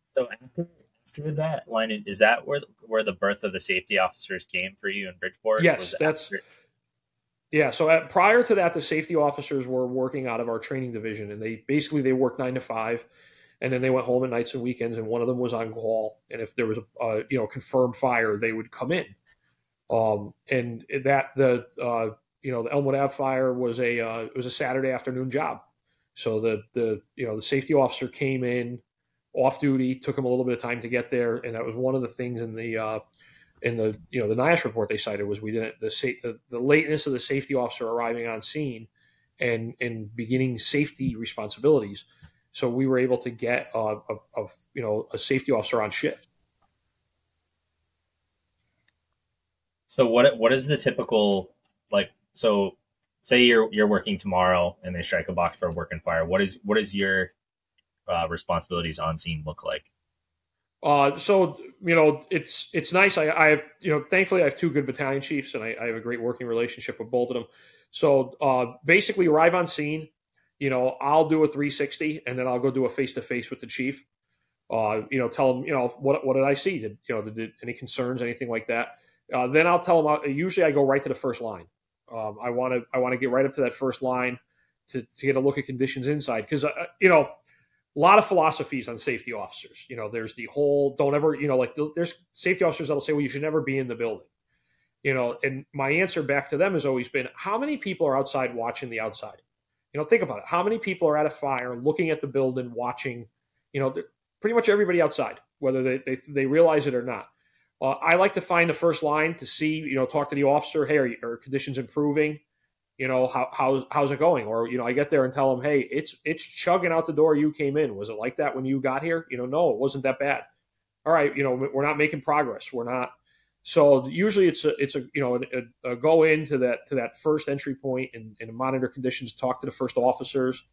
So after, after that line, is that where where the birth of the safety officers came for you in Bridgeport? Yes, that's- after- yeah. So at, prior to that, the safety officers were working out of our training division, and they basically they worked nine to five, and then they went home at nights and weekends. And one of them was on call, and if there was a, a you know confirmed fire, they would come in. Um, and that the uh, you know the Elmwood Ave fire was a uh, it was a Saturday afternoon job, so the the you know the safety officer came in off duty, took him a little bit of time to get there, and that was one of the things in the uh, in the you know the NIOSH report they cited was we didn't the the, the lateness of the safety officer arriving on scene and and beginning safety responsibilities. So we were able to get uh, a, a you know a safety officer on shift. So what what is the typical like? So say you're you're working tomorrow and they strike a box for a working fire. What is what is your uh, responsibilities on scene look like? Uh, so you know, it's it's nice. I, I have you know, thankfully, I have two good battalion chiefs, and I, I have a great working relationship with both of them. So uh, basically, arrive on scene. You know, I'll do a 360, and then I'll go do a face to face with the chief. Uh, you know, tell them, you know, what what did I see? Did you know, did, did any concerns, anything like that? Uh, then I'll tell them. uh, Usually, I go right to the first line. Um, I want to I want to get right up to that first line to to get a look at conditions inside because uh, you know a lot of philosophies on safety officers. You know, there's the whole don't ever, you know, like there's safety officers that'll say, well, you should never be in the building. You know, and my answer back to them has always been, how many people are outside watching the outside? You know, think about it. How many people are at a fire looking at the building, watching, you know, pretty much everybody outside, whether they, they, they realize it or not. Uh, I like to find the first line to see, you know, talk to the officer. Hey, are, you, are conditions improving? you know how how's how's it going? Or you know i get there and tell them hey it's it's chugging out the door you came in. Was it like that when you got here? You know no it wasn't that bad. All right you know we're not making progress. We're not. So usually it's a it's a you know a, a go into that to that first entry point and, and monitor conditions talk to the first officers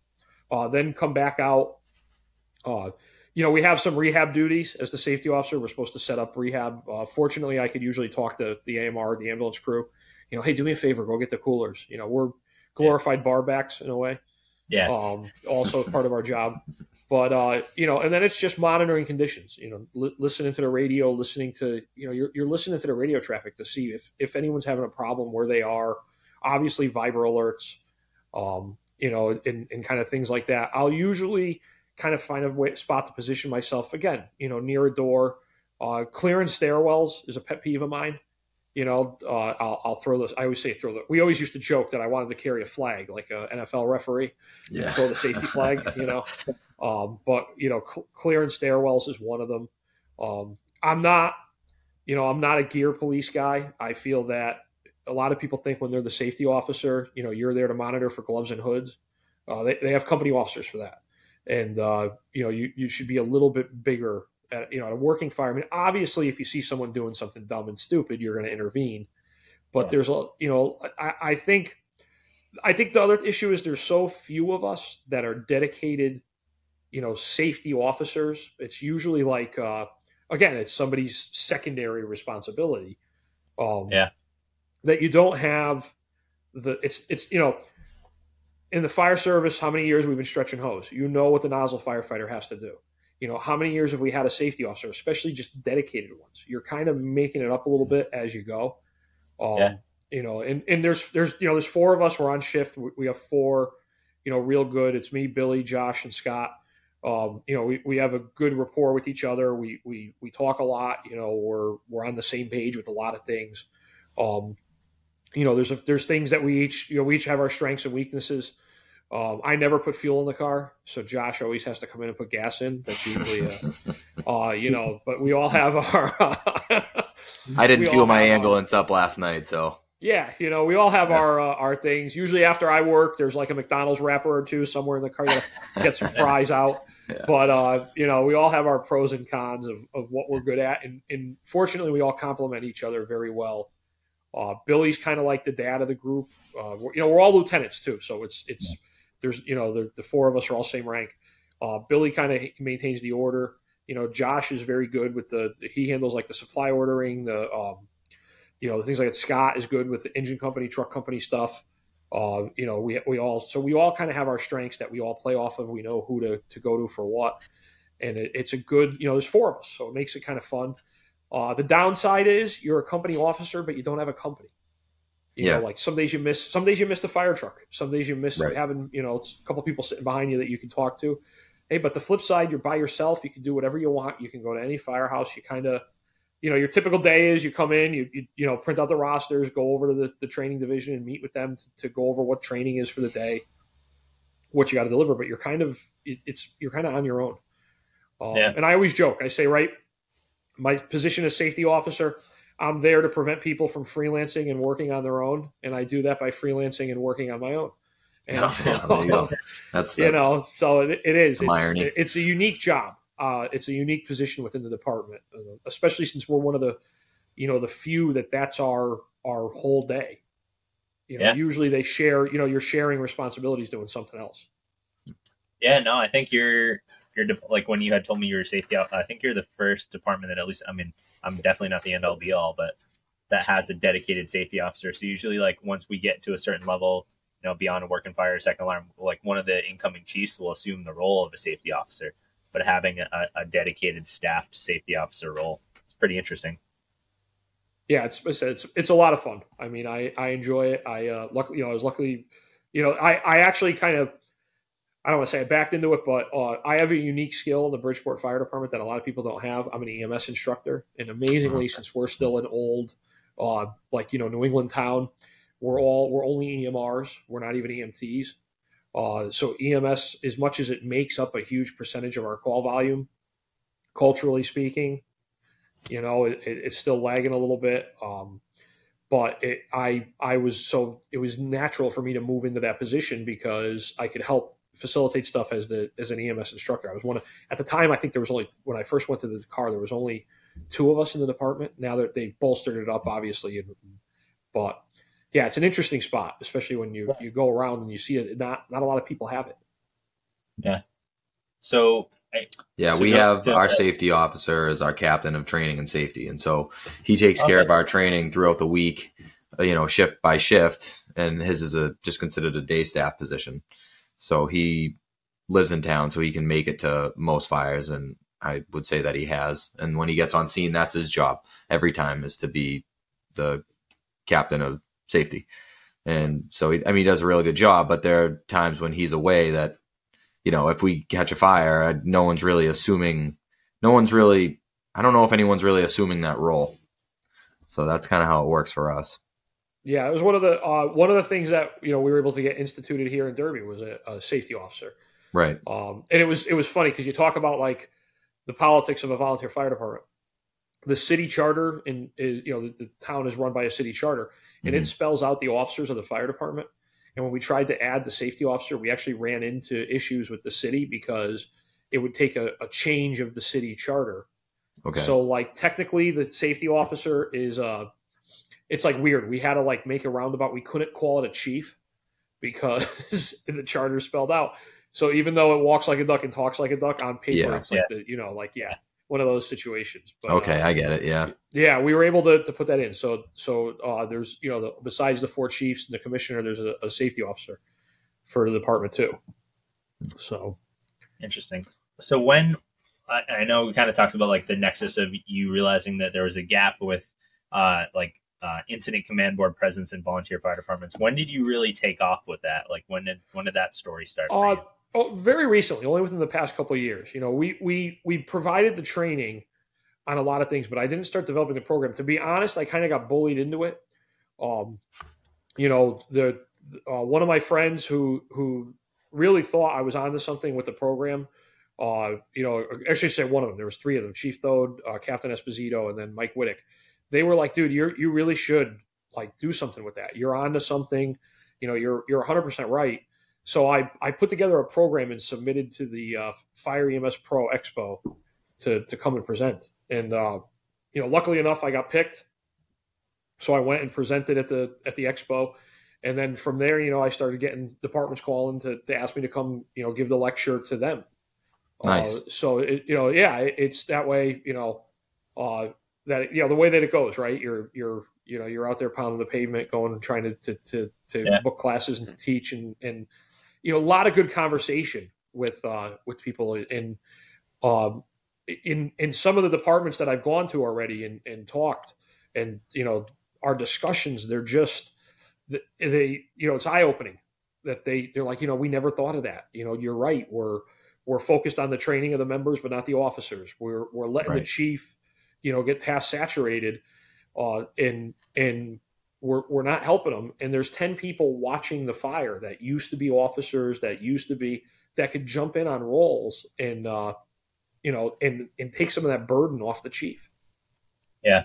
uh, then come back out uh, you know we have some rehab duties as the safety officer we're supposed to set up rehab uh, fortunately i could usually talk to the amr the ambulance crew you know, hey, do me a favor, go get the coolers. You know, we're glorified barbacks in a way. Yeah. Um, also part of our job. But uh, you know, and then it's just monitoring conditions. You know, li- listening to the radio, listening to you know, you're, you're listening to the radio traffic to see if if anyone's having a problem where they are. Obviously, Viber alerts, um, you know, and, and kind of things like that. I'll usually kind of find a way, spot to position myself again. You know, near a door. Uh, clearing stairwells is a pet peeve of mine. You know, uh, I'll, I'll, throw this. I always say throw the. We always used to joke that I wanted to carry a flag like a NFL referee, Yeah. throw the safety flag. You know, um, but you know, cl- clearing stairwells is one of them. Um, I'm not, you know, I'm not a gear police guy. I feel that a lot of people think when they're the safety officer, you know, you're there to monitor for gloves and hoods. Uh, they, they have company officers for that, and uh, you know, you you should be a little bit bigger at, you know, at a working fire. I mean, obviously, if you see someone doing something dumb and stupid, you're going to intervene. But Yeah. there's a, you know, I, I think, I think the other issue is there's so few of us that are dedicated, you know, safety officers. It's usually like, uh, again, it's somebody's secondary responsibility. Um, Yeah. That you don't have the, it's, it's, you know, in the fire service, how many years we've been stretching hose? You know what the nozzle firefighter has to do. You know how many years have we had a safety officer especially just dedicated ones? You're kind of making it up a little bit as you go. Um, Yeah. you know and, and there's there's you know there's four of us we're on shift. We, we have four you know real good. It's me billy josh and scott. Um, you know we, we have a good rapport with each other. We we we talk a lot you know we're we're on the same page with a lot of things. Um, you know there's a, there's things that we each you know we each have our strengths and weaknesses um, I never put fuel in the car, so Josh always has to come in and put gas in. That's usually, uh, uh, you know. But we all have our. I didn't fuel my have our- ambulance up last night, so yeah, you know, we all have Yeah. our uh, our things. Usually after I work, there's like a McDonald's wrapper or two somewhere in the car. Gotta get some fries out. Yeah. But uh, you know, we all have our pros and cons of, of what we're good at, and, and fortunately, we all complement each other very well. Uh, Billy's kind of like the dad of the group. Uh, you know, we're all lieutenants too, so it's it's there's you know the, the four of us are all same rank. Uh, Billy kind of maintains the order. You know, Josh is very good with the he handles like the supply ordering, the um, you know the things like that. Scott is good with the engine company, truck company stuff. Uh, you know, we we all so we all kind of have our strengths that we all play off of. We know who to to go to for what, and it, it's a good you know there's four of us, so it makes it kind of fun. Uh, the downside is you're a company officer, but you don't have a company. You Yeah. know, like some days you miss some days you miss the fire truck. Some days you miss Right. having, you know, it's a couple people sitting behind you that you can talk to. Hey, but the flip side, you're by yourself. You can do whatever you want. You can go to any firehouse. You kind of, you know, your typical day is you come in, you you, you know, print out the rosters, go over to the, the training division and meet with them to, to go over what training is for the day, what you got to deliver. But you're kind of it, it's you're kind of on your own. Um, Yeah. And I always joke. I say, right, my position as safety officer, I'm there to prevent people from freelancing and working on their own, and I do that by freelancing and working on my own. And, Yeah, there you go. that's, that's you know, so it, it is. It's, it's a unique job. Uh, it's a unique position within the department, uh, especially since we're one of the, you know, the few that that's our our whole day. You know, Yeah. usually they share. You know, you're sharing responsibilities doing something else. Yeah, no, I think you're you're de- like when you had told me you were safety. out- I think you're the first department that at least. I mean, I'm definitely not the end all be all, but that has a dedicated safety officer. So usually, like once we get to a certain level, you know, beyond a working fire, second alarm, like one of the incoming chiefs will assume the role of a safety officer. But having a, a dedicated staffed safety officer role, it's pretty interesting. yeah, it's it's it's, it's a lot of fun. I mean, I I enjoy it. I uh, luckily, you know, I was luckily, you know, I I actually kind of. I don't want to say I backed into it, but uh, I have a unique skill in the Bridgeport Fire Department that a lot of people don't have. I'm an EMS instructor, and amazingly, since we're still an old, uh, like you know, New England town, we're all we're only EMRs. We're not even EMTs. Uh, so EMS, as much as it makes up a huge percentage of our call volume, culturally speaking, you know, it, it, it's still lagging a little bit. Um, but it, I, I was so it was natural for me to move into that position because I could help facilitate stuff as the as an EMS instructor. I was one of at the time. I think there was only when I first went to the car, there was only two of us in the department. Now that they've bolstered it up, obviously, and, but yeah, it's an interesting spot, especially when you you go around and you see it. Not not a lot of people have it. Yeah. So I, Yeah, we go- have to- our safety officer as our captain of training and safety, and so he takes care Okay. of our training throughout the week, uh, you know, shift by shift. And his is a just considered a day staff position. So he lives in town, so he can make it to most fires, and I would say that he has. And when he gets on scene, that's his job every time is to be the captain of safety. And so, he, I mean, he does a really good job, but there are times when he's away that, you know, if we catch a fire, no one's really assuming, no one's really, I don't know if anyone's really assuming that role. So that's kind of how it works for us. Yeah, it was one of the uh, one of the things that you know we were able to get instituted here in Derby was a, a safety officer, right? Um, and it was it was funny because you talk about like the politics of a volunteer fire department. The city charter and is you know the, the town is run by a city charter, and mm-hmm. it spells out the officers of the fire department. And when we tried to add the safety officer, we actually ran into issues with the city because it would take a, a change of the city charter. Okay. So like technically, the safety officer is uh it's like weird. We had to like make a roundabout. We couldn't call it a chief because the charter spelled out. So even though it walks like a duck and talks like a duck on paper, yeah, it's like yeah. the you know like yeah one of those situations. But, okay, uh, I get it. Yeah, yeah, we were able to, to put that in. So so uh, there's you know the, besides the four chiefs and the commissioner, there's a, a safety officer for the department too. So interesting. So when I, I know we kind of talked about like the nexus of you realizing that there was a gap with uh, like uh, incident command board presence in volunteer fire departments. When did you really take off with that? Like when did when did that story start? Uh, oh, very recently, only within the past couple of years. You know, we we we provided the training on a lot of things, but I didn't start developing the program. To be honest, I kind of got bullied into it. Um, you know, the uh, one of my friends who who really thought I was onto something with the program. Uh, you know, actually, say one of them. There was three of them: Chief Thode, uh, Captain Esposito, and then Mike Whittick they were like, dude, you you really should like do something with that. You're onto something. You know, you're you're 100 percent right. So I I put together a program and submitted to the uh, Fire EMS Pro Expo to to come and present. And uh, you know, luckily enough, I got picked. So I went and presented at the at the expo, and then from there, you know, I started getting departments calling to, to ask me to come, you know, give the lecture to them. Nice. Uh, so it, you know, yeah, it, it's that way. You know, uh, that you know the way that it goes, right? You're you're you know you're out there pounding the pavement, going and trying to to to, to yeah. book classes and to teach, and and you know a lot of good conversation with uh, with people in um, in in some of the departments that I've gone to already and, and talked, and you know our discussions they're just they you know it's eye opening that they they're like you know we never thought of that you know you're right we're we're focused on the training of the members but not the officers we're we're letting right. the chief you know, get task saturated, uh, and and we're we're not helping them. And there's ten people watching the fire that used to be officers, that used to be that could jump in on roles and uh, you know, and and take some of that burden off the chief. Yeah.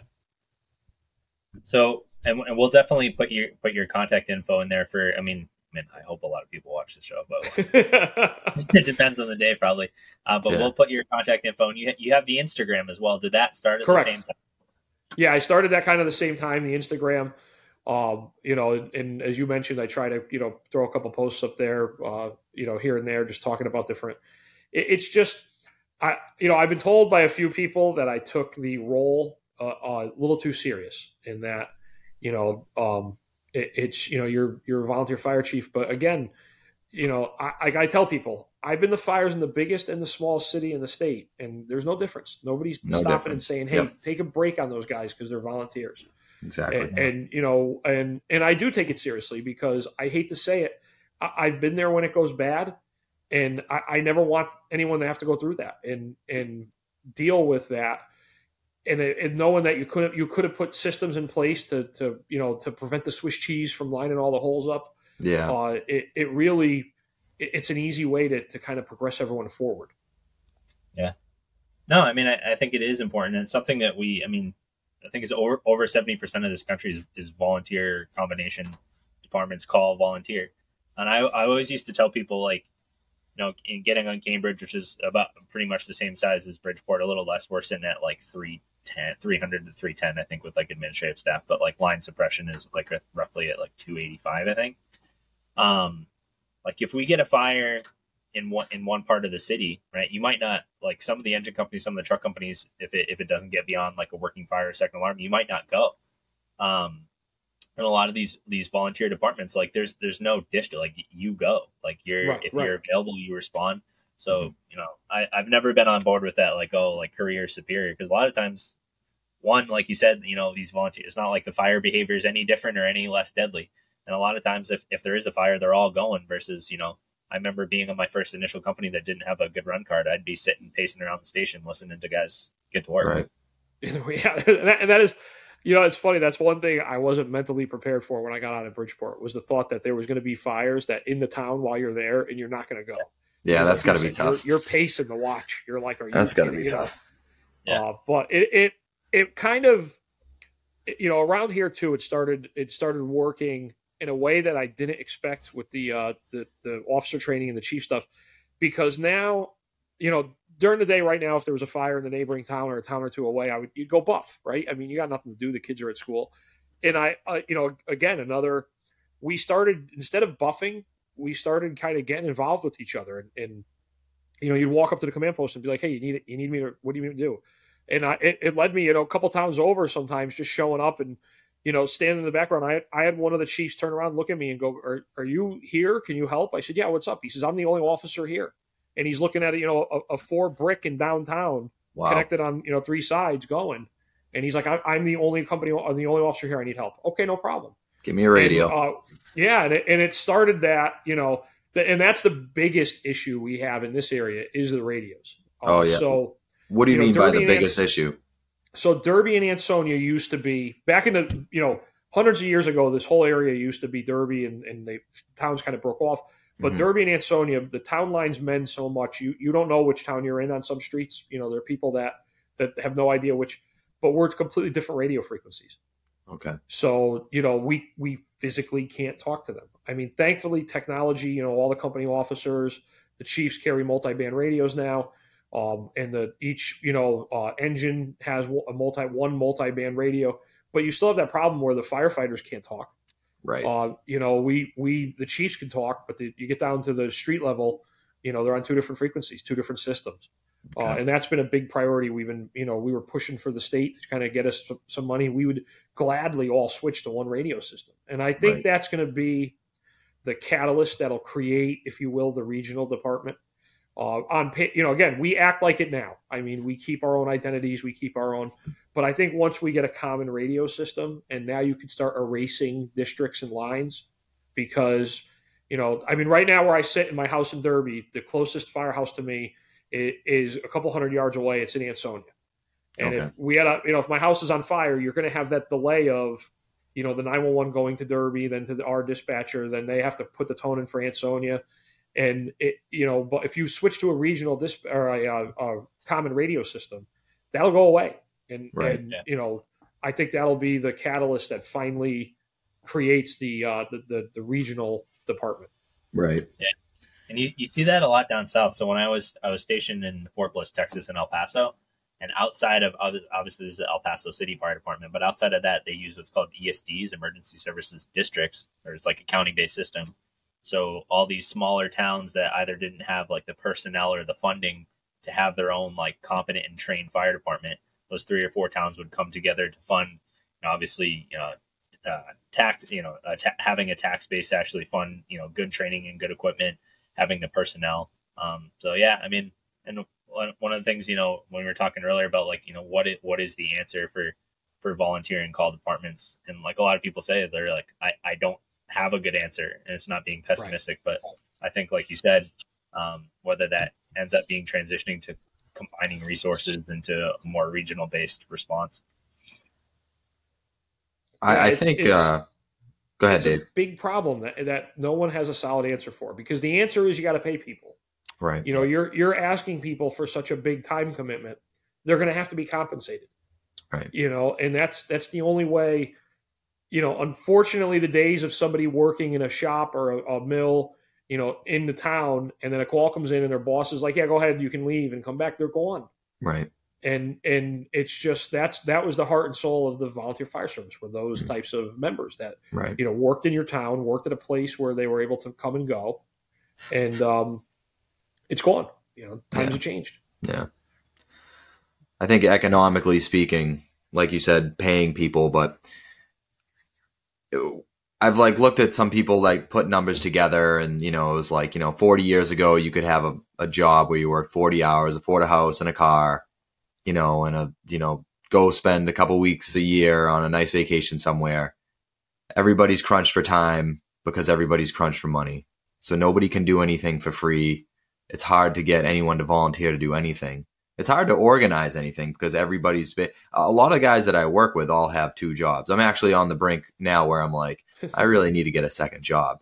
So, and, and we'll definitely put your put your contact info in there for. I mean, mean, I hope a lot of people watch the show, but it depends on the day, probably. Uh, but yeah. we'll put your contact info, and you you have the Instagram as well. Did that start at Correct. the same time? Yeah, I started that kind of the same time. The Instagram, um, you know, and as you mentioned, I try to you know throw a couple posts up there, uh, you know, here and there, just talking about different. It, it's just, I you know, I've been told by a few people that I took the role uh, a little too serious in that, you know. Um, it, it's you know you're you're a volunteer fire chief, but again, you know I, I tell people I've been the fires in the biggest and the smallest city in the state, and there's no difference. Nobody's no stopping difference. and saying, "Hey, yep. take a break on those guys because they're volunteers." Exactly. And, and, you know, and and I do take it seriously because I hate to say it, I, have been there when it goes bad, and I, I, never want anyone to have to go through that and and deal with that and, and knowing that you could you could have put systems in place to to you know to prevent the Swiss cheese from lining all the holes up. Yeah, uh, it it really it, it's an easy way to to kind of progress everyone forward. Yeah, no, I mean I, I think it is important and something that we I mean I think is over over seventy percent of this country is, is volunteer combination departments call volunteer, and I I always used to tell people like you know, in getting on Cambridge, which is about pretty much the same size as Bridgeport, a little less. We're sitting at like three 300 to 310 i think with like administrative staff but like line suppression is like roughly at like 285 i think um like if we get a fire in one in one part of the city right you might not like some of the engine companies some of the truck companies if it if it doesn't get beyond like a working fire or second alarm you might not go um in a lot of these these volunteer departments, like there's there's no district. Like you go, like you're Right, if right. you're available, you respond. So you know, I I've never been on board with that. Like oh, like career superior because a lot of times, one like you said, you know these volunteers. It's not like the fire behavior is any different or any less deadly. And a lot of times, if if there is a fire, they're all going. Versus you know, I remember being on my first initial company that didn't have a good run card. I'd be sitting pacing around the station listening to guys get to work. Right. yeah, and that, and that is, you know, it's funny. That's one thing I wasn't mentally prepared for when I got out of Bridgeport was the thought that there was going to be fires that in the town while you're there and you're not going to go. Yeah, Because that's like got to be tough. You're, you're pacing the watch. You're like, are you? That's got to be You know? tough. Yeah. Uh, but it, it it kind of you know around here too. It started it started working in a way that I didn't expect with the uh, the the officer training and the chief stuff, because now you know during the day right now if there was a fire in the neighboring town or a town or two away, I would you'd go buff right. I mean you got nothing to do. The kids are at school, and I uh, you know again another we started instead of buffing we started kind of getting involved with each other and, and you know you'd walk up to the command post and be like hey you need you need me to what do you need to do and I, it, it led me, you know, a couple towns over sometimes just showing up and, you know, standing in the background. I, I had one of the chiefs turn around, look at me and go, are, are you here? Can you help? I said, yeah, what's up? He says, I'm the only officer here. And he's looking at you know, a, a four brick in downtown Wow. connected on, you know, three sides going. And he's like, I, I'm the only company, I'm the only officer here. I need help. Okay, no problem. Give me a radio. And, uh, yeah, and it, and it started that, you know, the, and that's the biggest issue we have in this area is the radios. Uh, Oh, yeah. So, what do you, you know, mean by the biggest Ans- issue? so Derby and Ansonia used to be back in the you know hundreds of years ago. This whole area used to be Derby, and and the towns kind of broke off. But Mhm. Derby and Ansonia, the town lines mend so much. You you don't know which town you're in on some streets. You know there are people that that have no idea which. But we're at completely different radio frequencies. Okay. So you know we we physically can't talk to them. I mean, thankfully, technology. You know, all the company officers, the chiefs carry multi-band radios now, um, and the each you know uh, engine has a multi one multi-band radio. But you still have that problem where the firefighters can't talk. Right. Uh, you know, we we the chiefs can talk, but the, you get down to the street level, you know, they're on two different frequencies, two different systems. Uh, and that's been a big priority. We've been, you know, we were pushing for the state to kind of get us some, some money. We would gladly all switch to one radio system. And I think Right. that's going to be the catalyst that'll create, if you will, the regional department. Uh, on, you know, again, we act like it now. I mean, we keep our own identities, we keep our own. But I think once we get a common radio system, and now you can start erasing districts and lines, because, you know, I mean, right now where I sit in my house in Derby, the closest firehouse to me is a couple hundred yards away. It's in Ansonia. And Okay. if we had a, you know, if my house is on fire, you're going to have that delay of, you know, the 911 going to Derby, then to the, our dispatcher, then they have to put the tone in for Ansonia. And it, you know, but if you switch to a regional disp or a, a, a common radio system, that'll go away. And, Right. and Yeah. you know, I think that'll be the catalyst that finally creates the, uh, the, the, the regional department. Right. And you, you see that a lot down south. So when I was I was stationed in Fort Bliss, Texas, in El Paso, and outside of obviously there's the El Paso City Fire Department, but outside of that, they use what's called ESDs, Emergency Services Districts. There's like a county based system. So all these smaller towns that either didn't have like the personnel or the funding to have their own like competent and trained fire department, those three or four towns would come together to fund. You know, obviously, you know, uh, tax, you know, ta- having a tax base to actually fund, you know, good training and good equipment, having the personnel. Um, so yeah, I mean, and one one of the things, you know, when we were talking earlier about like, you know, what it, what is the answer for for volunteering call departments, and like a lot of people say, they're like, I I don't have a good answer, and it's not being pessimistic, but I think, like you said, um, whether that ends up being transitioning to combining resources into a more regional based response. I, I think. it's- uh, go ahead, it's Dave. a big problem that, that no one has a solid answer for because the answer is you got to pay people. Right. You know, you're you're asking people for such a big time commitment. They're going to have to be compensated. Right. You know, and that's that's the only way. You know, unfortunately, the days of somebody working in a shop or a, a mill, you know, in the town, and then a call comes in and their boss is like, "Yeah, go ahead, you can leave and come back." They're gone, Right. And and it's just that's that was the heart and soul of the volunteer fire service were those Mhm. types of members that Right. you know worked in your town, worked at a place where they were able to come and go, and um, it's gone. You know, times Yeah. have changed. Yeah. I think economically speaking, like you said, paying people, but I've like looked at some people like put numbers together and you know it was like you know 40 years ago you could have a, a job where you work 40 hours afford a house and a car you know and a you know go spend a couple weeks a year on a nice vacation somewhere everybody's crunched for time because everybody's crunched for money so nobody can do anything for free it's hard to get anyone to volunteer to do anything it's hard to organize anything because everybody's been, a lot of guys that I work with all have two jobs. I'm actually on the brink now where I'm like, I really need to get a second job.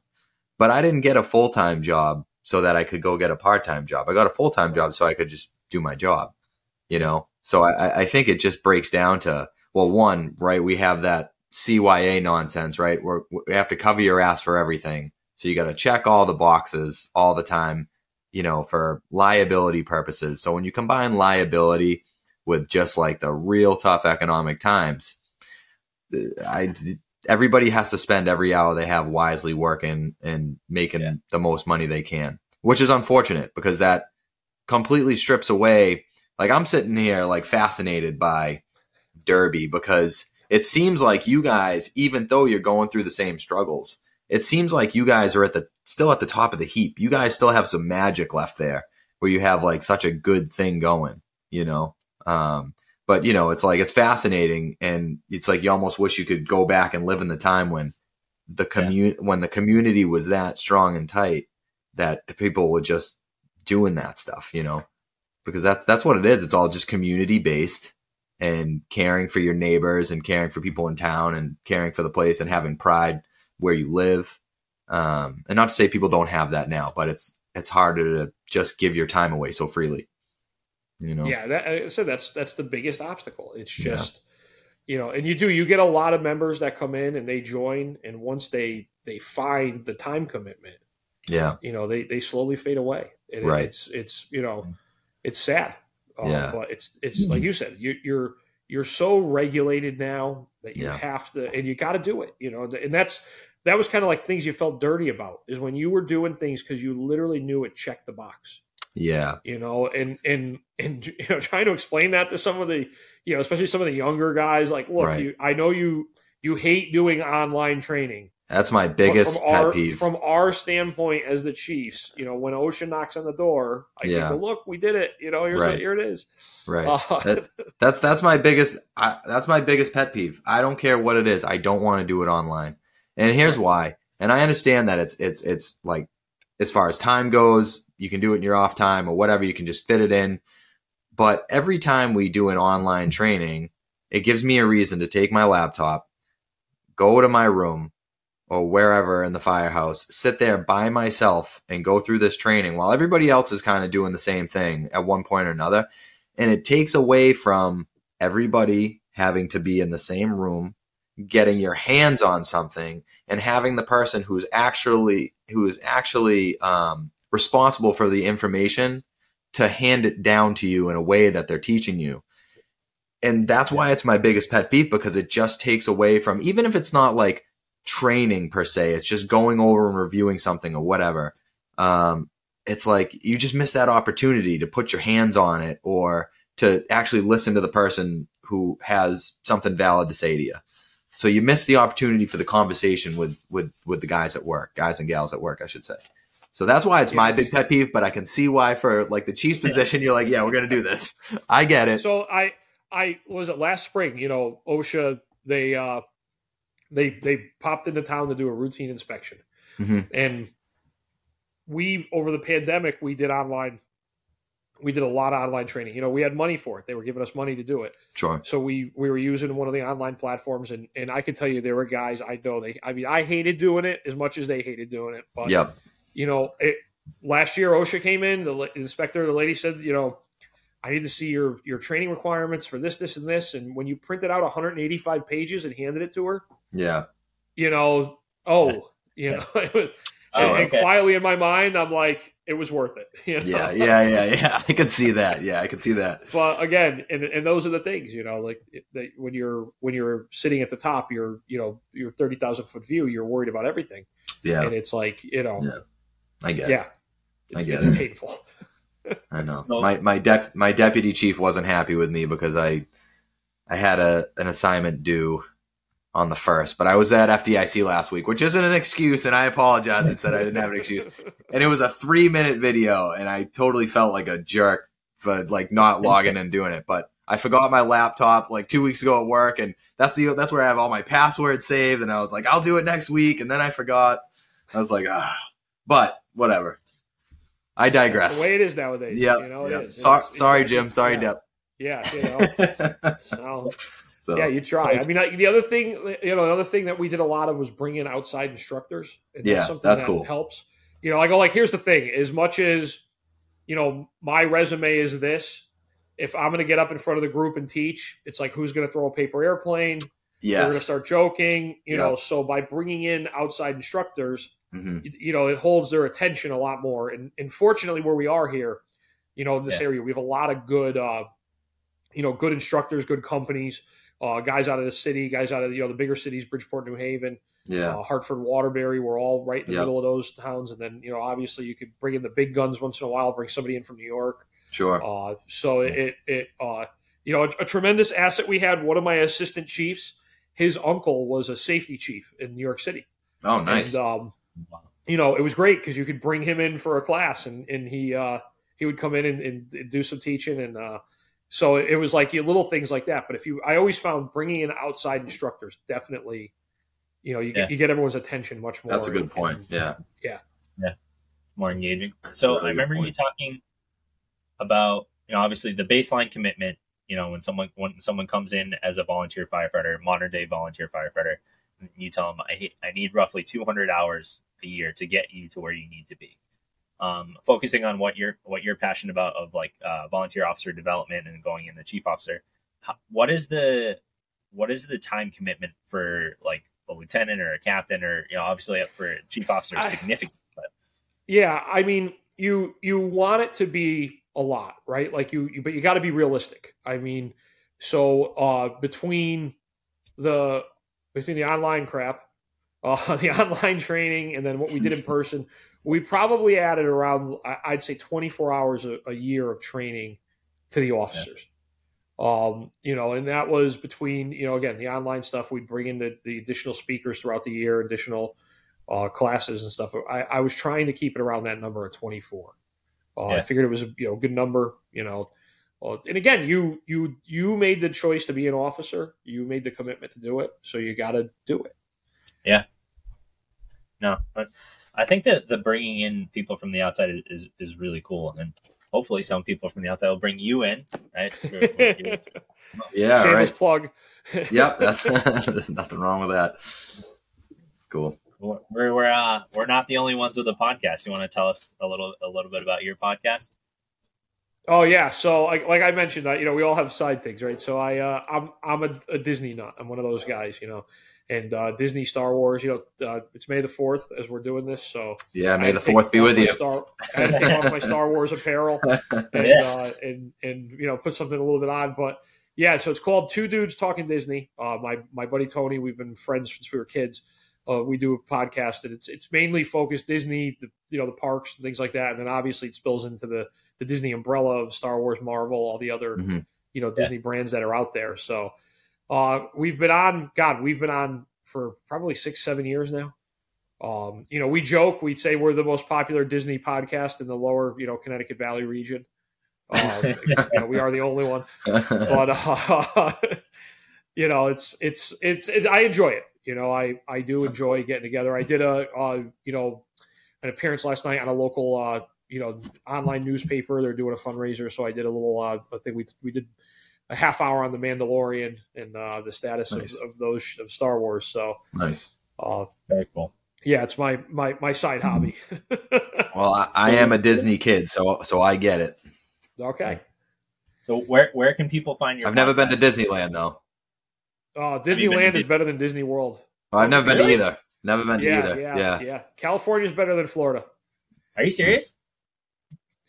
But I didn't get a full time job so that I could go get a part time job. I got a full time job so I could just do my job, you know? So I, I think it just breaks down to, well, one, right? We have that CYA nonsense, right? Where we have to cover your ass for everything. So you got to check all the boxes all the time you know, for liability purposes. So when you combine liability with just like the real tough economic times, I everybody has to spend every hour they have wisely working and making yeah. the most money they can, which is unfortunate because that completely strips away. Like I'm sitting here like fascinated by Derby because it seems like you guys, even though you're going through the same struggles, it seems like you guys are at the still at the top of the heap. You guys still have some magic left there where you have like such a good thing going, you know. Um, but you know, it's like it's fascinating, and it's like you almost wish you could go back and live in the time when the community yeah. when the community was that strong and tight that people were just doing that stuff, you know, because that's that's what it is. It's all just community based and caring for your neighbors and caring for people in town and caring for the place and having pride where you live. Um, and not to say people don't have that now, but it's it's harder to just give your time away so freely. You know. Yeah, that, I said that's that's the biggest obstacle. It's just yeah. you know, and you do you get a lot of members that come in and they join, and once they they find the time commitment, yeah, you know, they they slowly fade away. And right. It's it's you know, it's sad. Um, yeah. But it's it's like you said, you, you're you're so regulated now that you yeah. have to and you got to do it you know and that's that was kind of like things you felt dirty about is when you were doing things because you literally knew it checked the box yeah you know and and and you know trying to explain that to some of the you know especially some of the younger guys like look right. you i know you you hate doing online training that's my biggest from our, pet peeve. From our standpoint as the Chiefs, you know, when OSHA knocks on the door, I yeah. think, look, we did it. You know, here's right. here it is. Right. Uh, that, that's that's my biggest. I, that's my biggest pet peeve. I don't care what it is. I don't want to do it online. And here's why. And I understand that it's it's it's like as far as time goes, you can do it in your off time or whatever. You can just fit it in. But every time we do an online training, it gives me a reason to take my laptop, go to my room, or wherever in the firehouse, sit there by myself and go through this training while everybody else is kind of doing the same thing at one point or another. And it takes away from everybody having to be in the same room, getting your hands on something, and having the person who's actually who is actually um, responsible for the information to hand it down to you in a way that they're teaching you. And that's why it's my biggest pet peeve because it just takes away from even if it's not like training per se. It's just going over and reviewing something or whatever. Um, it's like you just miss that opportunity to put your hands on it or to actually listen to the person who has something valid to say to you. So you miss the opportunity for the conversation with with with the guys at work, guys and gals at work, I should say. So that's why it's yes. my big pet peeve, but I can see why for like the Chiefs position, you're like, yeah, we're gonna do this. I get it. So I I was it last spring, you know, OSHA they uh they they popped into town to do a routine inspection, mm-hmm. and we over the pandemic we did online. We did a lot of online training. You know, we had money for it. They were giving us money to do it. Sure. So we we were using one of the online platforms, and and I can tell you there were guys I know they. I mean, I hated doing it as much as they hated doing it. But yep. You know, it, last year OSHA came in. The inspector, the lady said, you know, I need to see your your training requirements for this, this, and this. And when you printed out 185 pages and handed it to her, yeah. You know, oh, you know, oh, and, oh, okay. and, quietly in my mind, I'm like, it was worth it. You know? Yeah, yeah, yeah, yeah. I can see that. Yeah, I can see that. But again, and, and those are the things, you know, like that when you're when you're sitting at the top, you're you know your thirty thousand foot view, you're worried about everything. Yeah, and it's like you know, yeah, I get yeah, it. I get it. Painful. I know. So, my my dep- my deputy chief wasn't happy with me because I I had a an assignment due on the first, but I was at FDIC last week, which isn't an excuse, and I apologize. It said I didn't have an excuse, and it was a three minute video, and I totally felt like a jerk for like not logging and doing it. But I forgot my laptop like two weeks ago at work, and that's the that's where I have all my passwords saved. And I was like, I'll do it next week, and then I forgot. I was like, ah, but whatever. I digress. That's the way it is nowadays. Yeah, you know, is. Sorry, It's- sorry, it's- Jim. Sorry, yeah. Depp. Yeah, you know. So, So, yeah, you try. so- I mean, I- the other thing, you know, the other thing that we did a lot of was bring in outside instructors. And Yeah, something that's that cool. Helps. You know, I go like, here's the thing: as much as you know, my resume is this. If I'm going to get up in front of the group and teach, it's like who's going to throw a paper airplane? Yeah, we're going to start joking. You Yeah. know, so by bringing in outside instructors, hmm you, you know, it holds their attention a lot more. And, and fortunately, where we are here, you know, in this Yeah. area, we have a lot of good, uh, you know, good instructors, good companies, uh, guys out of the city, guys out of you know the bigger cities, Bridgeport, New Haven, Yeah. uh, Hartford, Waterbury. We're all right in the Yeah. middle of those towns. And then you know, obviously, you could bring in the big guns once in a while. Bring somebody in from New York. Sure. Uh, so it it uh, you know a, a tremendous asset we had. One of my assistant chiefs, his uncle was a safety chief in New York City. Oh, nice. And, um, you know, it was great because you could bring him in for a class, and and he uh, he would come in and, and do some teaching, and uh, so it was like you little things like that. But if you, I always found bringing in outside instructors definitely, you know, you Yeah. get you get everyone's attention much more. That's a good and- point. and- Yeah. Yeah. More engaging. That's so really I remember you talking about, you know, obviously the baseline commitment. You know, when someone when someone comes in as a volunteer firefighter, modern day volunteer firefighter, you tell them I I need roughly 200 hours a year to get you to where you need to be. Um, focusing on what you're what you're passionate about of like uh, volunteer officer development and going in the chief officer. How, what is the what is the time commitment for like a lieutenant or a captain or you know obviously for a chief officer I- significant, but Yeah, I mean, you you want it to be a lot, right? Like you, you but you got to be realistic. I mean, so uh, between the between the online crap, uh, the online training, and then what we did in person, we probably added around I'd say 24 hours a, a year of training to the officers. Um, you know, and that was between you know again the online stuff. We'd bring in the, the additional speakers throughout the year, additional uh, classes and stuff. I, I was trying to keep it around that number of 24. Uh, I figured it was a you know good number. You know, uh, and again, you you you made the choice to be an officer. You made the commitment to do it, so you got to do it. Yeah. No, that's, I think that the bringing in people from the outside is, is, is really cool, and hopefully some people from the outside will bring you in, right? For- Yeah. Shameless Right. plug. Yep. That's there's nothing wrong with that. Cool. we're we're uh, we're not the only ones with a podcast. You want to tell us a little a little bit about your podcast? Oh yeah, so like, like I mentioned, uh, you know, we all have side things, right? So I, uh, I'm, I'm a, a Disney nut. I'm one of those guys, you know, and uh, Disney Star Wars. You know, uh, it's May the fourth as we're doing this, so Yeah. May the fourth be with you. Star, I had to take off my Star Wars apparel and Yeah. uh, and and you know put something a little bit on, but yeah. So it's called Two Dudes Talking Disney. Uh, my my buddy Tony, we've been friends since we were kids. Uh, we do a podcast, and it's it's mainly focused Disney, the, you know, the parks and things like that, and then obviously it spills into the the Disney umbrella of Star Wars, Marvel, all the other Mhm. you know Disney brands that are out there. So uh, we've been on, God, we've been on for probably six, seven years now. Um, you know, we joke, we say we're the most popular Disney podcast in the lower, you know, Connecticut Valley region. Um, you know, we are the only one, but uh, you know, it's, it's it's it's I enjoy it. You know, I I do enjoy getting together. I did a uh, you know an appearance last night on a local uh, you know online newspaper. They're doing a fundraiser, so I did a little. Uh, I think we we did a half hour on the Mandalorian and uh, the status Nice. of, of those of Star Wars. So nice. uh, Very cool. yeah, it's my my my side hobby. Well, I, I am a Disney kid, so so I get it. okay. So where where can people find your? I've never been to? Disneyland though. Uh, you been to Disneyland is better than Disney World. Well, I've never been Really? to either. Never been to Yeah, either. yeah, Yeah. yeah, California's better than Florida. Are you serious?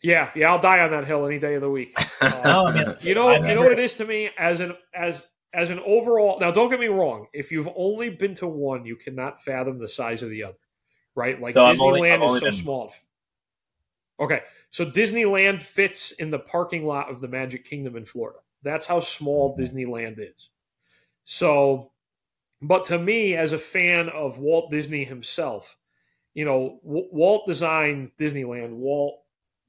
Yeah, yeah, I'll die on that hill any day of the week. Uh, No, I mean, you know, I've you know what it is to me as an as as an overall. Now, don't get me wrong. If you've only been to one, you cannot fathom the size of the other. Right? Like So Disneyland only- is so been- small. Okay, so Disneyland fits in the parking lot of the Magic Kingdom in Florida. That's how small Mhm. Disneyland is. So, but to me, as a fan of Walt Disney himself, you know, W- Walt designed Disneyland. Walt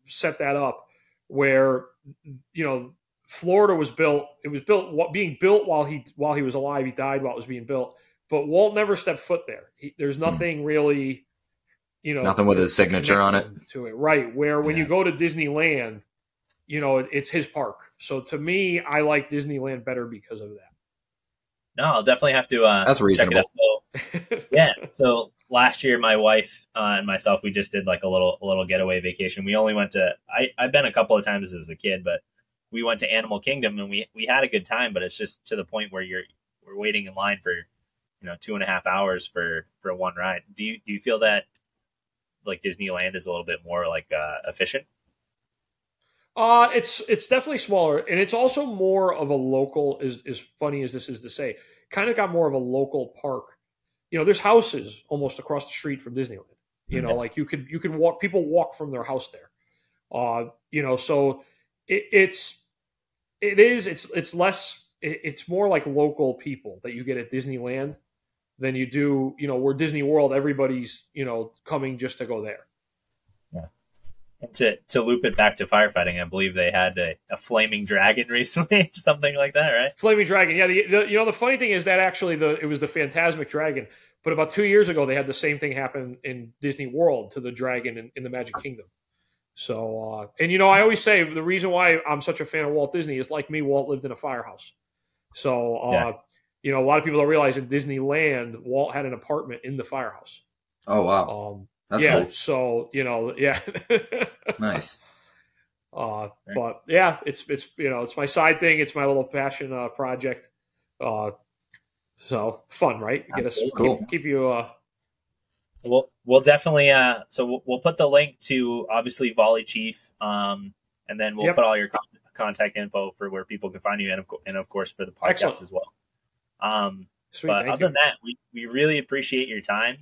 set that up where you know Florida was built. It was built being built while he while he was alive. He died while it was being built. But Walt never stepped foot there. He, there's nothing really, you know, Nothing with to- his signature on it. To it, right? Where when Yeah. you go to Disneyland, you know, it, it's his park. So to me, I like Disneyland better because of that. No, I'll definitely have to. Uh, That's check it reasonable. out. Yeah. So last year, my wife uh, and myself, we just did like a little a little getaway vacation. We only went to. I I've been a couple of times as a kid, but we went to Animal Kingdom and we we had a good time. But it's just to the point where you're we're waiting in line for you know two and a half hours for for one ride. Do you do you feel that like Disneyland is a little bit more like uh, efficient? Uh, it's it's definitely smaller, and it's also more of a local. As as funny as this is to say, kind of got more of a local park. You know, there's houses almost across the street from Disneyland. You know, Yeah. like you could you could walk. People walk from their house there. Uh, you know, so it, it's it is it's it's less. It, it's more like local people that you get at Disneyland than you do. You know, where Disney World, everybody's you know coming just to go there. And to to loop it back to firefighting, I believe they had a, a flaming dragon recently, or something like that, right? Flaming Dragon. Yeah, the, the you know the funny thing is that actually the it was the Fantasmic Dragon, but about two years ago they had the same thing happen in Disney World to the dragon in, in the Magic Kingdom. So uh, and you know I always say the reason why I'm such a fan of Walt Disney is like me, Walt lived in a firehouse. So uh, Yeah. you know a lot of people don't realize in Disneyland Walt had an apartment in the firehouse. Oh wow, Um, that's yeah, cool. so you know yeah. Nice. Uh, but yeah, it's it's you know it's my side thing. It's my little passion uh, project. Uh, so fun, right? Get us Absolutely. keep, keep you. Uh, We'll we'll definitely uh so we'll, we'll put the link to obviously Volley Chief um and then we'll Yep. put all your con- contact info for where people can find you and of, co- and of course for the podcast Excellent. as well. Um sweet, but other you. than that we, we really appreciate your time.